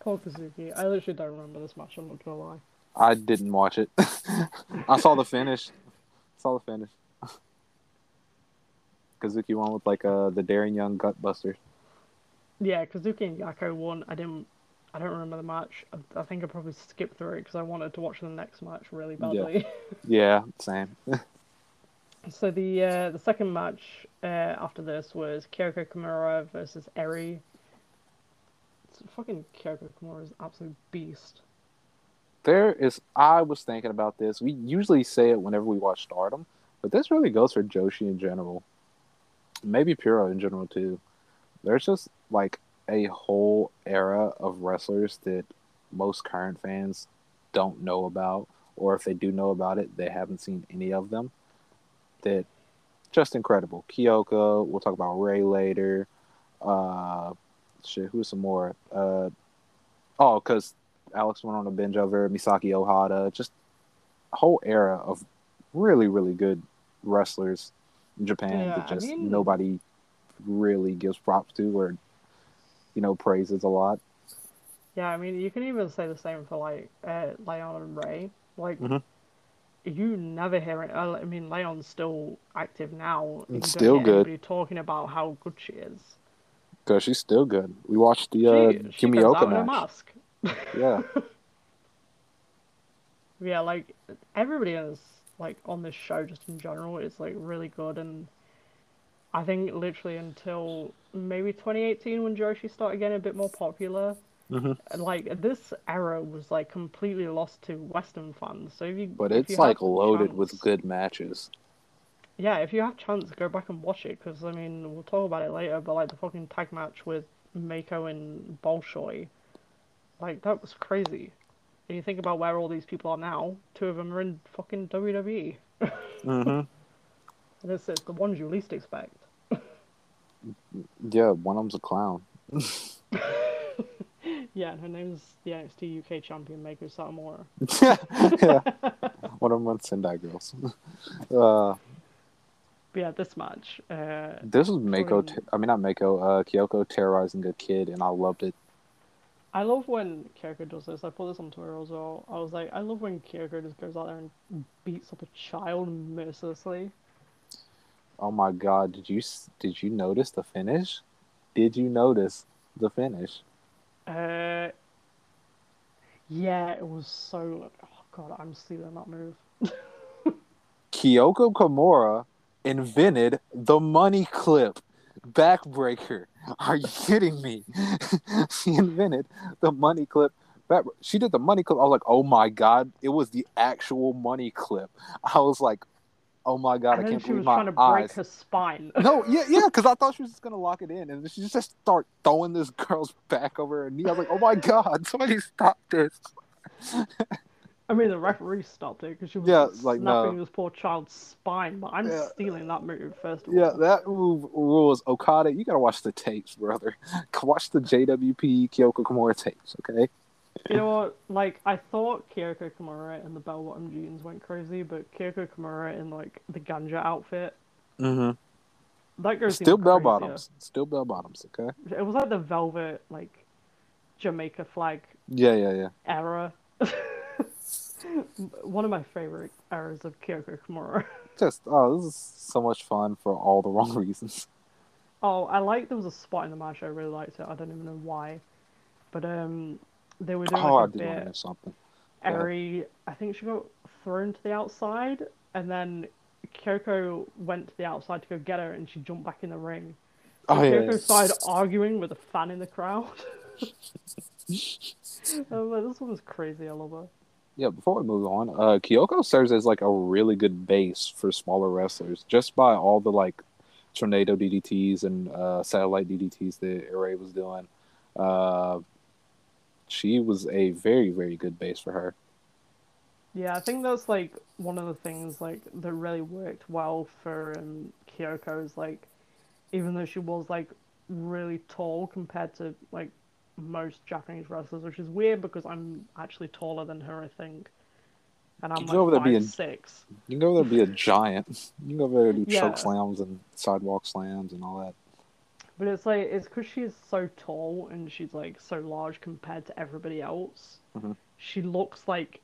Poor Kazuki. I literally don't remember this match. I'm not gonna lie. I didn't watch it. [laughs] I saw the finish. I saw the finish. [laughs] Kazuki won with like uh the Daring Young Gutbuster. Yeah, Kazuki and Yako won. I didn't. I don't remember the match. I, I think I probably skipped through it because I wanted to watch the next match really badly. [laughs] Yeah, same. so the uh, the second match uh, after this was Kyoko Kimura versus Eri. It's fucking Kyoko Kimura is an absolute beast. There is. I was thinking about this. We usually say it whenever we watch Stardom, but this really goes for Joshi in general. Maybe Puro in general too. There's just like a whole era of wrestlers that most current fans don't know about, or if they do know about it, they haven't seen any of them. That just incredible. Kyoko. We'll talk about Ray later. Uh, shit. Who's some more? Uh, oh, because Alex went on a binge over Misaki Ohata. Just a whole era of really, really good wrestlers in Japan Yeah, that I just mean- nobody really gives props to or you know praises a lot. Yeah, I mean, you can even say the same for like uh, Leon and Ray. Like, Mhm. you never hear it. uh, I mean, Leon's still active now. It's still good. Anybody talking about how good she is. Because she's still good. We watched the uh, she, she Kimioka match. mask. Yeah. [laughs] yeah, like everybody is like on this show just in general is like really good and I think literally until maybe 2018 when Joshi started getting a bit more popular, Mhm. like this era was like completely lost to Western fans. So if you But if it's you like have loaded with good matches. Yeah, if you have chance, go back and watch it because I mean we'll talk about it later. But like the fucking tag match with Mako and Bolshoi, like that was crazy. And you think about where all these people are now, two of them are in fucking WWE. hmm And [laughs] it's, it's the ones you least expect. Yeah, one of them's a clown. [laughs] yeah, and her name's the NXT UK champion, Meiko Satomura. yeah. [laughs] One of them was Sendai Girls. Uh, yeah, this match, uh, this was Mako. I mean, not Mako. Uh, Kyoko terrorizing a kid, and I loved it. I love when Kyoko does this. I put this on Twitter as well. I was like, I love when Kyoko just goes out there and beats up a child mercilessly. Oh my God! Did you did you notice the finish? Did you notice the finish? Uh, yeah, it was so. Oh god, I'm stealing that move. [laughs] Kyoko Kimura invented the money clip backbreaker. Are you kidding me? [laughs] she invented the money clip. She did the money clip. I was like, oh my god, it was the actual money clip. I was like, oh my god, and I can't she believe was my trying to break eyes. her spine. No, yeah, [laughs] yeah, because I thought she was just gonna lock it in, and she just start throwing this girl's back over her knee. I was like, oh my god, [laughs] somebody stop this! I mean, the referee stopped it because she was Yeah, snapping like, no. this poor child's spine. But I'm Yeah. stealing that move first of Yeah, all. that move rules. Okada, you gotta watch the tapes, brother. [laughs] Watch the JWP Kyoko Kimura tapes, okay? You know what? Like, I thought Kyoko Kimura in the bell bottom jeans went crazy, but Kyoko Kimura in like the ganja outfit, Mm-hmm. that goes Still bell crazier. bottoms. Still bell bottoms, okay? It was like the velvet like Jamaica flag Yeah, yeah, yeah. era. [laughs] One of my favorite eras of Kyoko Kimura. [laughs] Just oh, this is so much fun for all the wrong [laughs] reasons. Oh, I like there was a spot in the match I really liked it. I don't even know why, but um, they were doing Oh, like a did bit. miss something. Eri, I think she got thrown to the outside, and then Kyoko went to the outside to go get her, and she jumped back in the ring. Oh yeah. Kyoko yeah. started arguing with a fan in the crowd. [laughs] I was like, this one's crazy. I love her. Yeah, before we move on, uh, Kyoko serves as like a really good base for smaller wrestlers, just by all the like tornado DDTs and uh, satellite DDTs that Array was doing. Uh, she was a very very good base for her. Yeah, I think that's like one of the things like that really worked well for um, Kyoko is like, even though she was like really tall compared to like most Japanese wrestlers, which is weird because I'm actually taller than her, I think, and I'm You go over like there being- five six. You can go there and be a giant. You can go there and do Yeah. choke slams and sidewalk slams and all that. But it's like it's because she's so tall and she's like so large compared to everybody else. Mhm. She looks like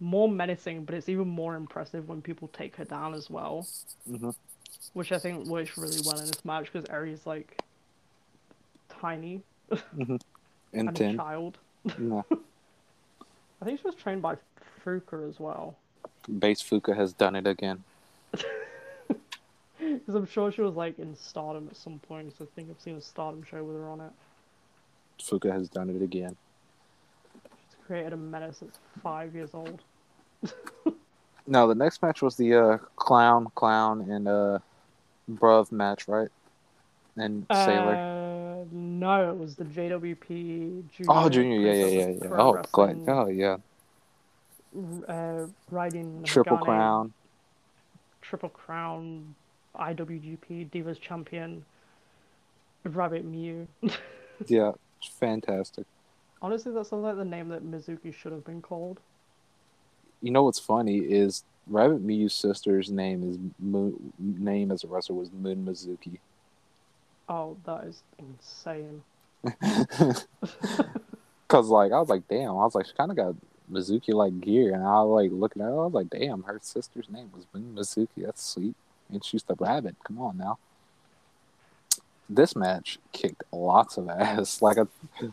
more menacing, but it's even more impressive when people take her down as well. hmm which I think works really well in this match because Eri's like tiny [laughs] And and a child. No. [laughs] I think she was trained by Fuka as well, Base Fuka has done it again. [laughs] because I'm sure she was like in Stardom at some point. 'cause I think I've seen a Stardom show with her on it. Fuka has done it again. She's created a menace that's five years old. [laughs] No, the next match was the uh, clown, clown, and uh, bruv match, right? And Sailor. No, it was the JWP Junior. oh, Junior, yeah, yeah, yeah, yeah. Oh, glad. Wrestling, Oh, yeah. Uh, riding Triple Hagane, Crown. Triple Crown, IWGP Divas Champion, Rabbit Miu. [laughs] Yeah, fantastic. Honestly, that sounds like the name that Mizuki should have been called. You know what's funny is Rabbit Miu's sister's name is Moon, name as a wrestler was Moon Mizuki. Oh, that is insane. [laughs] Cause like I was like, damn, I was like, she kind of got Mizuki like gear, and I was like looking at her, I was like, damn, her sister's name was Mizuki. That's sweet, and she's the rabbit. Come on now. This match kicked lots of ass. [laughs] Like I,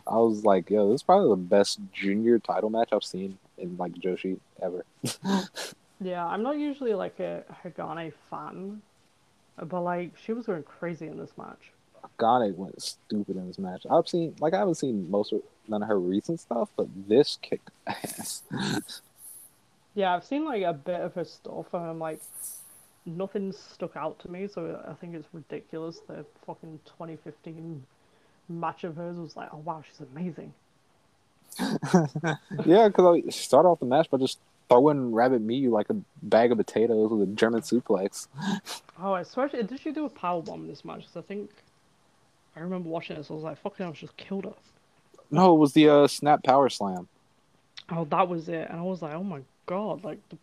I was like, yo, this is probably the best junior title match I've seen in like Joshi ever. [laughs] Yeah, I'm not usually like a Hagane fan, but like she was going crazy in this match. Gane went stupid in this match. I've seen like I haven't seen most of none of her recent stuff, but this kicked ass. [laughs] Yeah, I've seen like a bit of her stuff, and I'm like, nothing stuck out to me. So I think it's ridiculous. The fucking 2015 match of hers was like, oh wow, she's amazing. [laughs] yeah, because I start off the match by just throwing Rabbit Miu like a bag of potatoes with a German suplex. Oh, I swear, she, did she do a power bomb in this match? 'Cause I think I remember watching this. I was like, fucking, hell, she just killed her. No, it was the uh, snap power slam. Oh, that was it, and I was like, oh my god, like, the,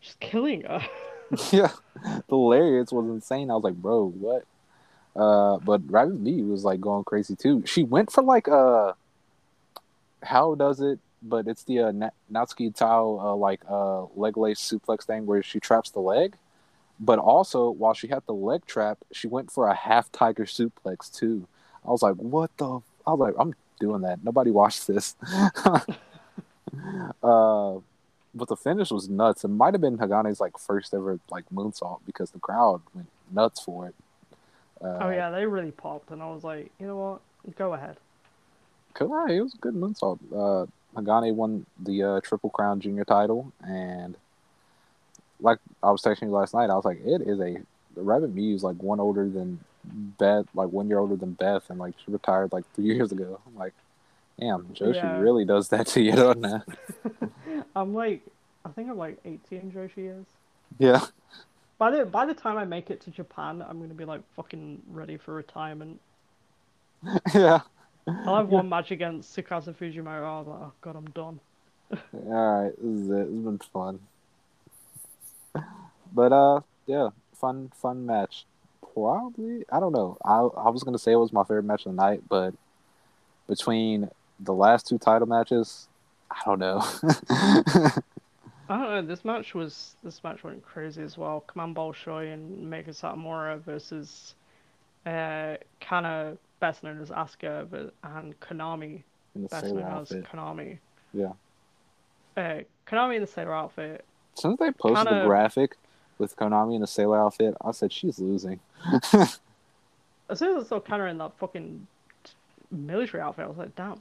she's killing her. [laughs] [laughs] yeah, the lariats was insane. I was like, bro, what? Uh, but Rabbit Miu was like going crazy too. She went for like uh, how does it? But it's the uh, Na- Natsuki Taiyo uh, like uh leg lace suplex thing where she traps the leg. But also, while she had the leg trap, she went for a half tiger suplex too. I was like, what the? I was like, I'm doing that. Nobody [laughs] watched this. [laughs] uh, but the finish was nuts. It might have been Hagane's like first ever like moonsault because the crowd went nuts for it. Uh, oh yeah, they really popped, and I was like, you know what, go ahead. Cause uh, it was a good moonsault. Uh, Hagane won the uh, Triple Crown Junior title, and like I was texting you last night, I was like, it is a the Rabbit Miu is like one older than Beth, like one year older than Beth, and like she retired like three [laughs] years ago. I'm like, damn, Joshi Yeah. really does that to you, [laughs] doesn't it? [laughs] I'm like, I think I'm like 18 Joshi is. Yeah, By the by the time I make it to Japan, I'm gonna be like fucking ready for retirement. yeah. I'll have one match against Tsukasa Fujimoto. I was oh, like, oh god, I'm done. All right, this is it. It's been fun. But uh, yeah, fun, fun match. Probably, I don't know. I I was gonna say it was my favorite match of the night, but between the last two title matches, I don't know. I don't know. This match was this match went crazy as well. Command Bolshoi and Meiko Satomura versus uh, Kana, best known as Asuka, but- and Konami, best known as. Konami. Yeah. Uh, Konami in the sailor outfit. As soon as they posted the Kinda- graphic with Konami in the sailor outfit, I said she's losing. [laughs] As soon as I saw Kana in that fucking military outfit, I was like, damn.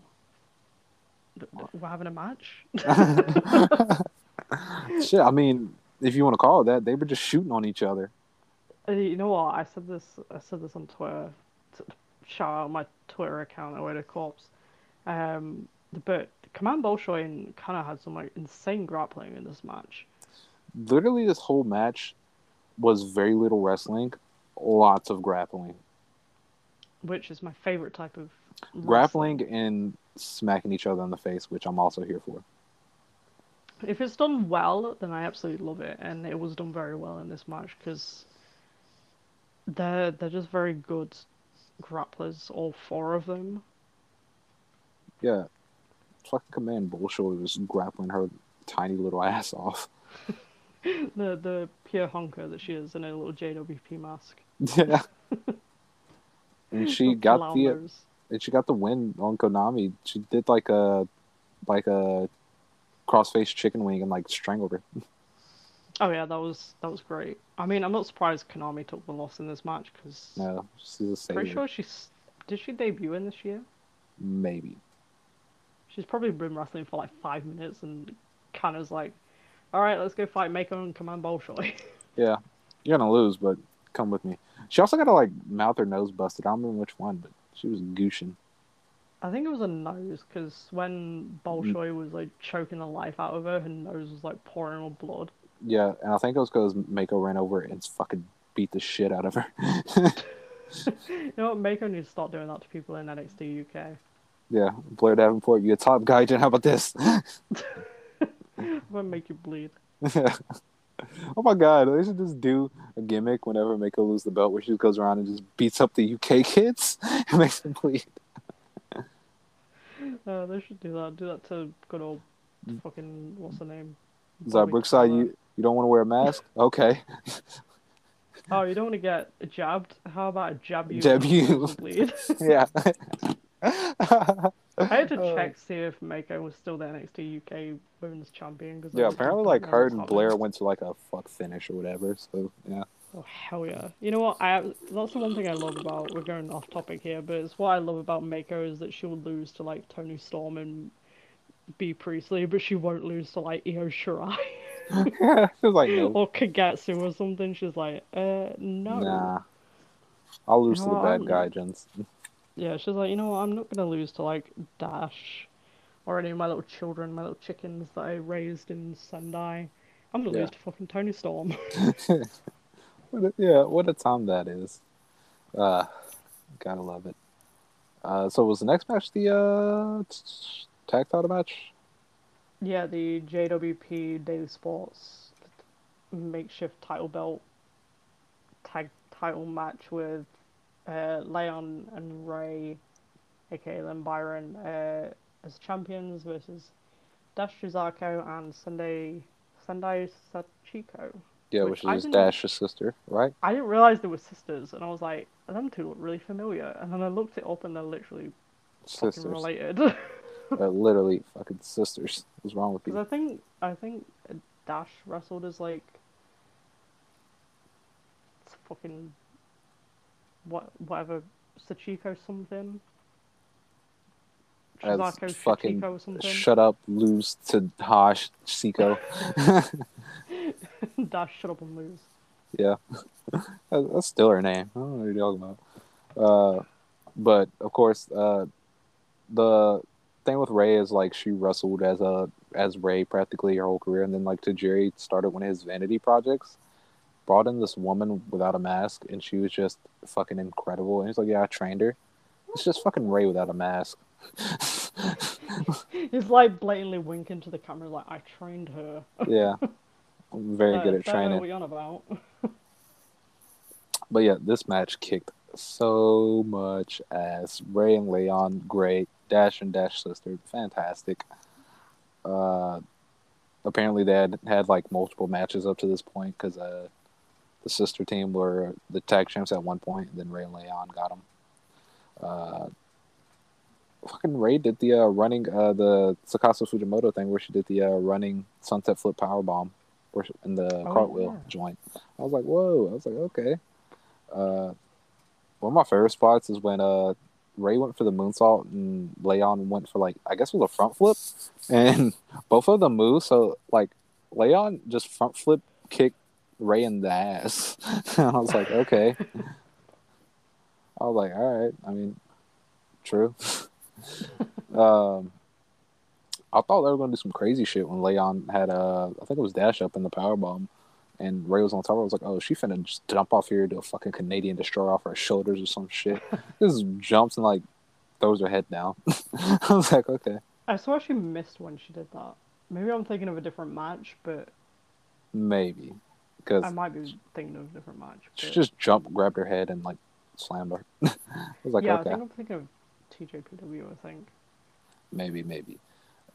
We're having a match. [laughs] Shit, I mean, if you want to call it that, they were just shooting on each other. You know what? I said this. I said this on Twitter. Shout out my Twitter account, Away to Corpse. Um, but Command Bolshoi and of had some like insane grappling in this match. Literally, this whole match was very little wrestling, lots of grappling. which is my favorite type of Grappling and smacking each other in the face, which I'm also here for. If it's done well, then I absolutely love it, and it was done very well in this match because they're they're just very good grapplers, all four of them. Yeah. Fucking Command Bullshit was grappling her tiny little ass off. [laughs] [laughs] The the pure honker that she is in a little JWP mask. Yeah. [laughs] and she got the and she got the win on Konami. She did like a like a crossface chicken wing and like strangled her. [laughs] Oh yeah, that was that was great. I mean, I'm not surprised Konami took the loss in this match because No, she's a sailor. pretty sure she's did she debut in this year? Maybe. She's probably been wrestling for like five minutes and Kana's like, all right, let's go fight Mako and Command Bolshoi. [laughs] Yeah. You're gonna lose, but come with me. She also got to like mouth or nose busted. I don't remember which one, but she was gooshing. I think it was a nose because when Bolshoi mm. was like choking the life out of her, her nose was like pouring with blood. Yeah, and I think it was because Mako ran over and fucking beat the shit out of her. [laughs] You know what? Mako needs to start doing that to people in NXT UK. Yeah, Blair Davenport, you're a top guy. How about this? [laughs] I'm gonna make you bleed. [laughs] oh my god, they should just do a gimmick whenever Mako lose the belt where she just goes around and just beats up the UK kids [laughs] and makes them bleed. [laughs] Uh, they should do that. Do that to good old fucking what's the name? Is that Brookside? You you don't want to wear a mask? Okay. Oh, you don't want to get jabbed? How about a jab you? Jab you. Bleed. yeah. I had to Uh, [laughs] check see if Mako was still the NXT UK Women's Champion. Cause Yeah, apparently like, "Oh, her and happening?" Blair went to like a fuck finish or whatever. So yeah. Oh hell yeah! You know what? I that's the one thing I love about. We're going off topic here, but it's what I love about Mako is that she'll lose to like Toni Storm and Bea Priestley, but she won't lose to like Io Shirai [laughs] it was like no. or Kagetsu or something. She's like, uh, no. Nah. I'll lose to the bad guy, Jens. Yeah, she's like, you know what? I'm not gonna lose to like Dash or any of my little children, my little chickens that I raised in Sendai. I'm gonna Yeah. lose to fucking Toni Storm. [laughs] [laughs] What a, yeah, what a time that is. Uh, gotta love it. Uh, so was the next match the uh tag title match? Yeah, the JWP Daily Sports makeshift title belt tag title match with uh, Leon and Ray, aka Len Byron, uh, as champions versus Dash Chisako and Sunday Sendai Sachiko. Yeah, Which which, is Dash's sister, right? I didn't realize they were sisters, and I was like, them two look really familiar. And then I looked it up, and they're literally fucking Sisters, related. [laughs] uh, literally fucking sisters. What's wrong with people? Because? I think I think Dash wrestled as like it's fucking what whatever Sachiko something. As fucking or something. Shut up, lose to Hosh Siko. [laughs] Dash shut up and lose. Yeah, [laughs] that's still her name. I don't know what you're talking about. Uh, but of course, uh, the thing with Ray is like she wrestled as a as Ray practically her whole career, and then like Tajiri started one of his vanity projects. Brought in this woman without a mask, and she was just fucking incredible. And he's like, "Yeah, I trained her." It's just fucking Ray without a mask. [laughs] He's like blatantly winking to the camera, like I trained her. yeah, I'm [laughs] very Like, good at training. What you on about? But yeah, this match kicked so much ass. Ray and Leon, great. Dash and Dash sister, fantastic. Uh, apparently they had had like multiple matches up to this point because uh, the sister team were the tag champs at one point, and then Ray and Leon got them. Uh, fucking Ray did the uh, running uh, the Tsukasa Fujimoto thing where she did the uh, running sunset flip power bomb, in the cartwheel yeah. joint. I was like, whoa! I was like, okay. Uh, one of my favorite spots is when uh Ray went for the moonsault and Leon went for like I guess it was a front flip, and [laughs] both of them moved. So like Leon just front flip kicked Ray in the ass. and [laughs] I was like, okay. I was like, all right. I mean, true. [laughs] um, I thought they were gonna do some crazy shit when Leon had uh I think it was Dash up in the power bomb, and Ray was on top. I was like, oh, she finna just jump off here, do a fucking Canadian destroyer off her shoulders or some shit. [laughs] just jumps and like throws her head down. I was like, okay, I swear she missed when she did that. Maybe I'm thinking of a different match, but maybe because I might be thinking of a different match. she just jumped, grabbed her head, and like slammed her. [laughs] I was like, yeah, I okay, think I'm thinking of TJPW. I think. maybe, maybe.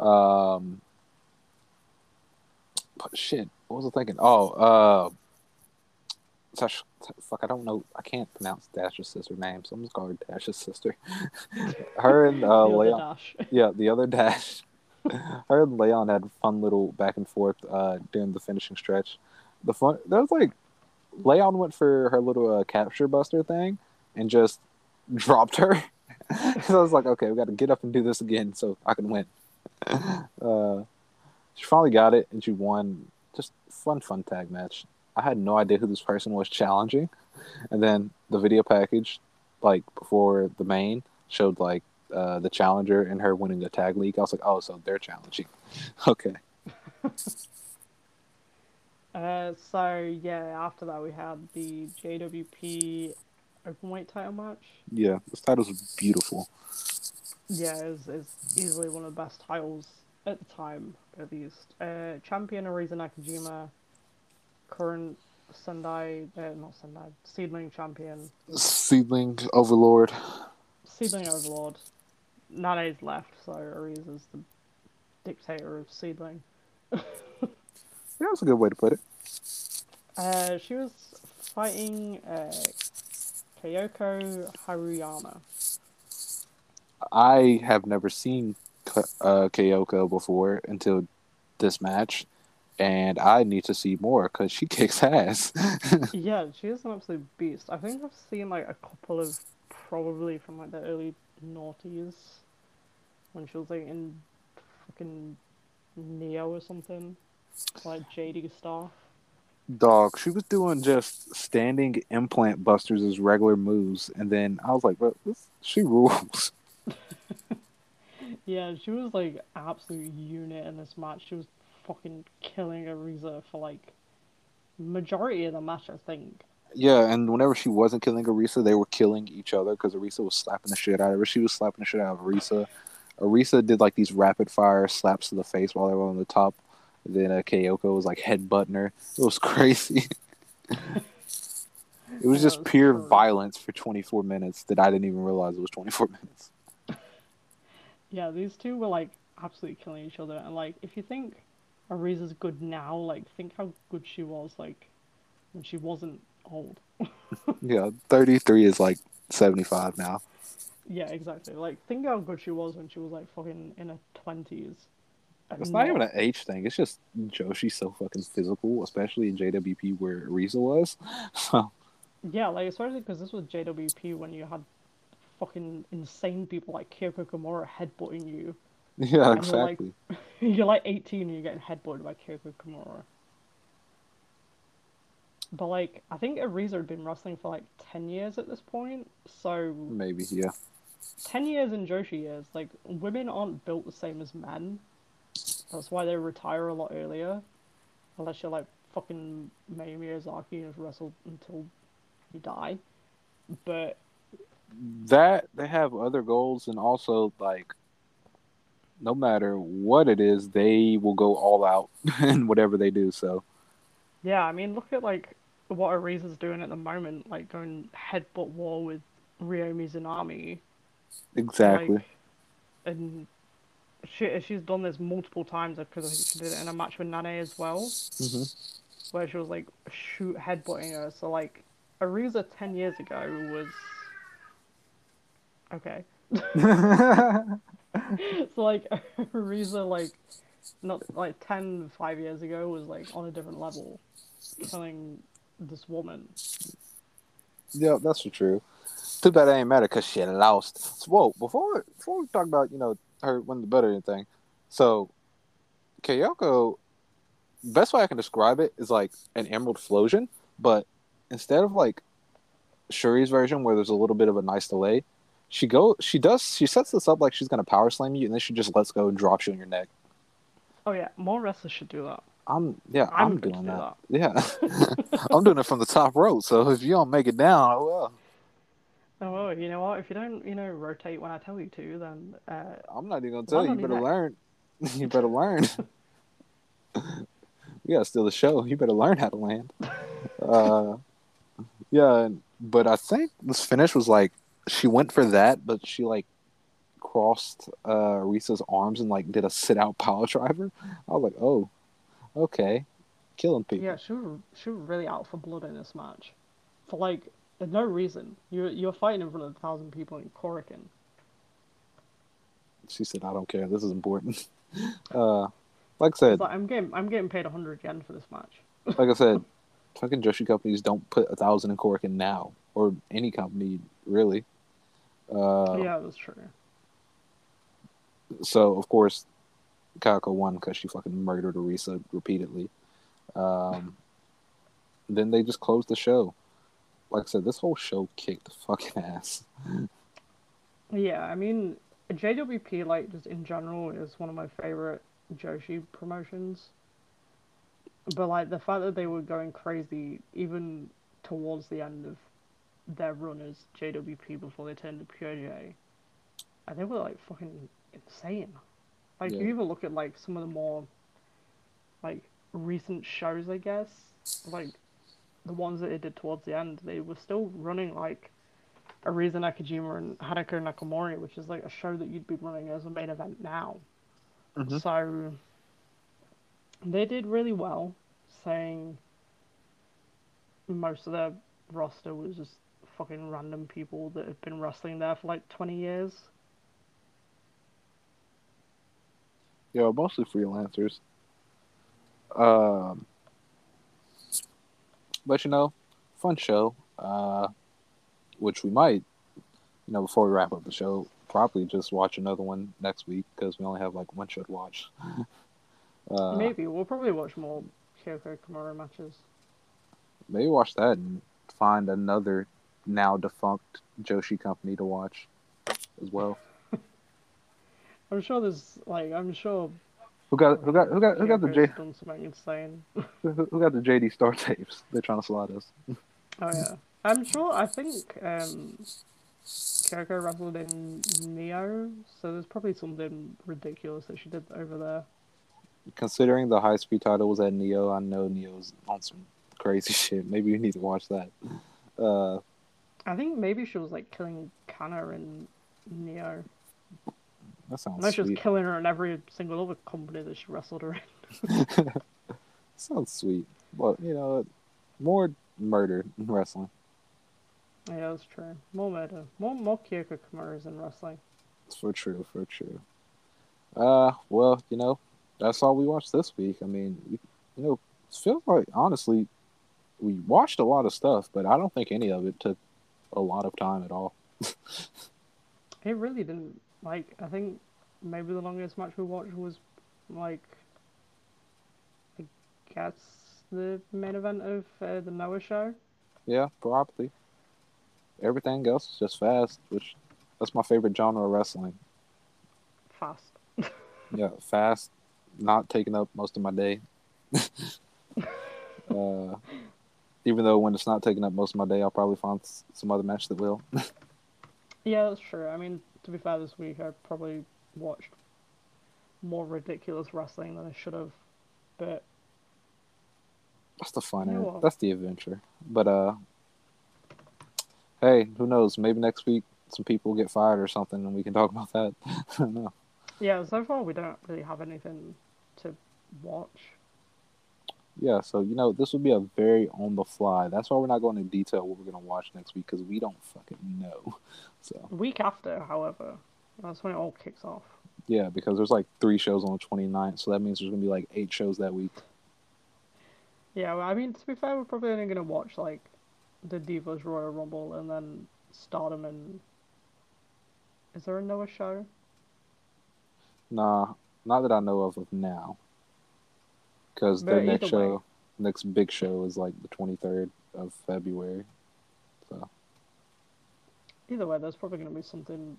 Um, but shit, what was I thinking? Oh, uh, Tash, fuck, I don't know. I can't pronounce Dash's sister name, so I'm just calling her Dash's sister. [laughs] her and uh, Leon, dash. [laughs] yeah, the other Dash. her and Leon had fun little back and forth uh, during the finishing stretch. The fun, that was like, Leon went for her little uh, capture buster thing and just dropped her. [laughs] so I was like, okay, we got to get up and do this again so I can win. [laughs] Uh, she finally got it and she won. Just fun, fun tag match. I had no idea who this person was challenging, and then the video package, like before the main, showed like uh, the challenger and her winning the tag league. I was like, oh, so they're challenging. [laughs] Okay. Uh, so yeah, after that we had the JWP openweight title match. Yeah, this title's beautiful. yeah, it's is easily one of the best titles at the time, at least. Uh, champion Arisa Nakajima, current Sendai, uh, not Sendai, SEAdLINNNG champion, SEAdLINNNG Overlord. SEAdLINNNG Overlord. Nanae's left, so Arisa's the dictator of SEAdLINNNG. [laughs] Yeah, that's a good way to put it. Uh, she was fighting uh, Kayoko Haruyama. I have never seen uh, Kyoko before until this match, and I need to see more because she [laughs] kicks ass. [laughs] Yeah, she is an absolute beast. I think I've seen like a couple of probably from like the early noughties when she was like in fucking Neo or something, like JD Star. Dog, she was doing just standing implant busters as regular moves, and then I was like, "But this, she rules." [laughs] Yeah, she was like absolute unit in this match. She was fucking killing Arisa for like majority of the match, I think. Yeah, and whenever she wasn't killing Arisa, they were killing each other because Arisa was slapping the shit out of her. She was slapping the shit out of Arisa. Arisa did like these rapid fire slaps to the face while they were on the top. Then uh, Kyoko was like headbutting her. It was [laughs] crazy. it was just was pure violence for 24 minutes that I didn't even realize it was 24 [laughs] minutes. Yeah, these two were like absolutely killing each other. And like, if you think Arisa's good now, like, think how good she was like when she wasn't old. [laughs] Yeah, 33 is like 75 now. Yeah, exactly. Like, think how good she was when she was like fucking in her twenties. It's not even an age thing. It's just Joshi's so fucking physical, especially in JWP where Arisa was. [laughs] So, Yeah, like especially because this was JWP when you had fucking insane people like Kyoko Kimura headbutting you. yeah, And you're like- exactly. [laughs] you're like 18 and you're getting headbutted by Kyoko Kimura. But like, I think Arisa had been wrestling for like 10 years at this point. So Maybe, yeah. 10 years in Joshi years, like women aren't built the same as men. That's why they retire a lot earlier. Unless you're like fucking Mayumi Ozaki and wrestled until you die. But that they have other goals and also like no matter what it is they will go all out [laughs] in whatever they do so yeah, I mean, look at like what Arisa's doing at the moment, like going headbutt war with Ryo Mizunami. exactly Like, and she she's done this multiple times because I think she did it in a match with Nanae as well, hmm where she was like shoot headbutting her. So like, Arisa ten years ago was okay. [laughs] so like [laughs] Arisa like not like 10 5 years ago was like on a different level killing this woman. Yeah that's for true. Too bad i ain't matter because she lost. So, whoa before before we talk about you know her winning the better thing so Kyoko best way I can describe it is like an Emerald Flowsion but instead of like Shuri's version where there's a little bit of a nice delay she go she does she sets this up like she's gonna power slam you and then she just lets go and drops you on your neck oh yeah more wrestlers should do that I'm yeah, I'm I'm, doing do that. Yeah, [laughs] [laughs] I'm doing it from the top rope. So if you don't make it down, oh well. Oh well you know what if you don't you know rotate when i tell you to then uh I'm not even gonna tell you. You better your learn. [laughs] you better learn. [laughs] we gotta steal the show. You better learn how to land. Uh, yeah, but I think this finish was like she went for that, but she like crossed uh Risa's arms and like did a sit out power driver. I was like, oh, okay, killing people. yeah she was, she was really out for blood in this match for like no reason you're you're fighting in front of a thousand people in Korakuen. She said, I don't care. This is important. [laughs] Uh, like I said, like i'm getting i'm getting paid 100 yen for this match [laughs] like I said, fucking Joshi companies don't put a thousand in Korakuen now, or any company really. Uh, yeah that's true So of course, Kako won because she fucking murdered Arisa repeatedly. Um, then they just closed the show. Like I said, this whole show kicked fucking ass. Yeah, I mean, JWP, like, just in general, is one of my favorite Joshi promotions. But, like, the fact that they were going crazy even towards the end of their run as JWP before they turned to Pure J and they were like fucking insane. Like Yeah. you even look at like some of the more like recent shows, I guess, like the ones that they did towards the end, they were still running like Arisa Nakajima and Hanako Nakamori, which is like a show that you'd be running as a main event now. Mhm. So they did really well, saying most of their roster was just fucking random people that have been wrestling there for like 20 years. Yeah, mostly freelancers. Um, but you know, fun show. Uh, which we might, you know, before we wrap up the show, probably just watch another one next week because we only have like one show to watch. [laughs] uh, maybe. We'll probably watch more Kyoko Kimura matches. Maybe watch that and find another now defunct Joshi company to watch as well. [laughs] I'm sure there's like I'm sure Who got who got who got who got the J Kyoko's done something insane. [laughs] who who got the JD Star tapes? They're trying to slide us. Oh yeah, I'm sure. I think um, Kyoko wrestled in Neo, so there's probably something ridiculous that she did over there. Considering the high speed title was at Neo, I know Neo's on some crazy [laughs] shit. Maybe we need to watch that. Uh, I think maybe she was like killing Kana in Neo. That sounds No, she was killing her in every single other company that she wrestled her in. [laughs] [laughs] sounds sweet. But you know, more murder in wrestling. Yeah, that's true. More murder. More more Kyoko Kimuras in wrestling. For true, for true. Uh, well, you know, that's all we watched this week. I mean, we, you know, it feels like honestly, we watched a lot of stuff, but I don't think any of it took a lot of time at all. [laughs] It really didn't like. I think maybe the longest match we watched was like, I guess the main event of uh, the Noah show. Yeah, probably. Everything else is just fast, which that's my favorite genre of wrestling. Fast. [laughs] Yeah, fast, not taking up most of my day. [laughs] uh, even though when it's not taking up most of my day, I'll probably find some other match that will. [laughs] Yeah, that's true. I mean, to be fair, this week I probably watched more ridiculous wrestling than I should have, but That's the fun. You will. That's the adventure. But uh, hey, who knows? Maybe next week some people get fired or something, and we can talk [laughs] about that. I don't know. yeah, so far we don't really have anything to watch. Yeah, so you know this will be a very on the fly. That's why we're not going into detail what we're gonna watch next week because we don't fucking know. [laughs] So Week after, however, that's when it all kicks off. yeah, because there's like three shows on the 29th, so that means there's gonna be like eight shows that week. Yeah, well, I mean, to be fair, we're probably only gonna watch like the Divas Royal Rumble and then Stardom and. Is there a Noah show? Nah, not that I know of of now. Because their next either way. show, next big show is like the 23rd of February. So Either way, there's probably gonna be something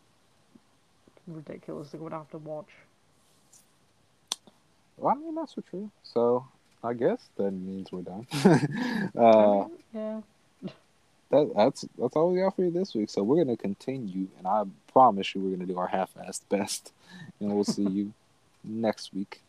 ridiculous that we'd have to watch. well, I mean that's for true. So I guess that means we're done. [laughs] I uh, mean, yeah. that that's that's all we got for you this week. So we're gonna continue, and I promise you, we're gonna do our half-assed best, and we'll see [laughs] you next week.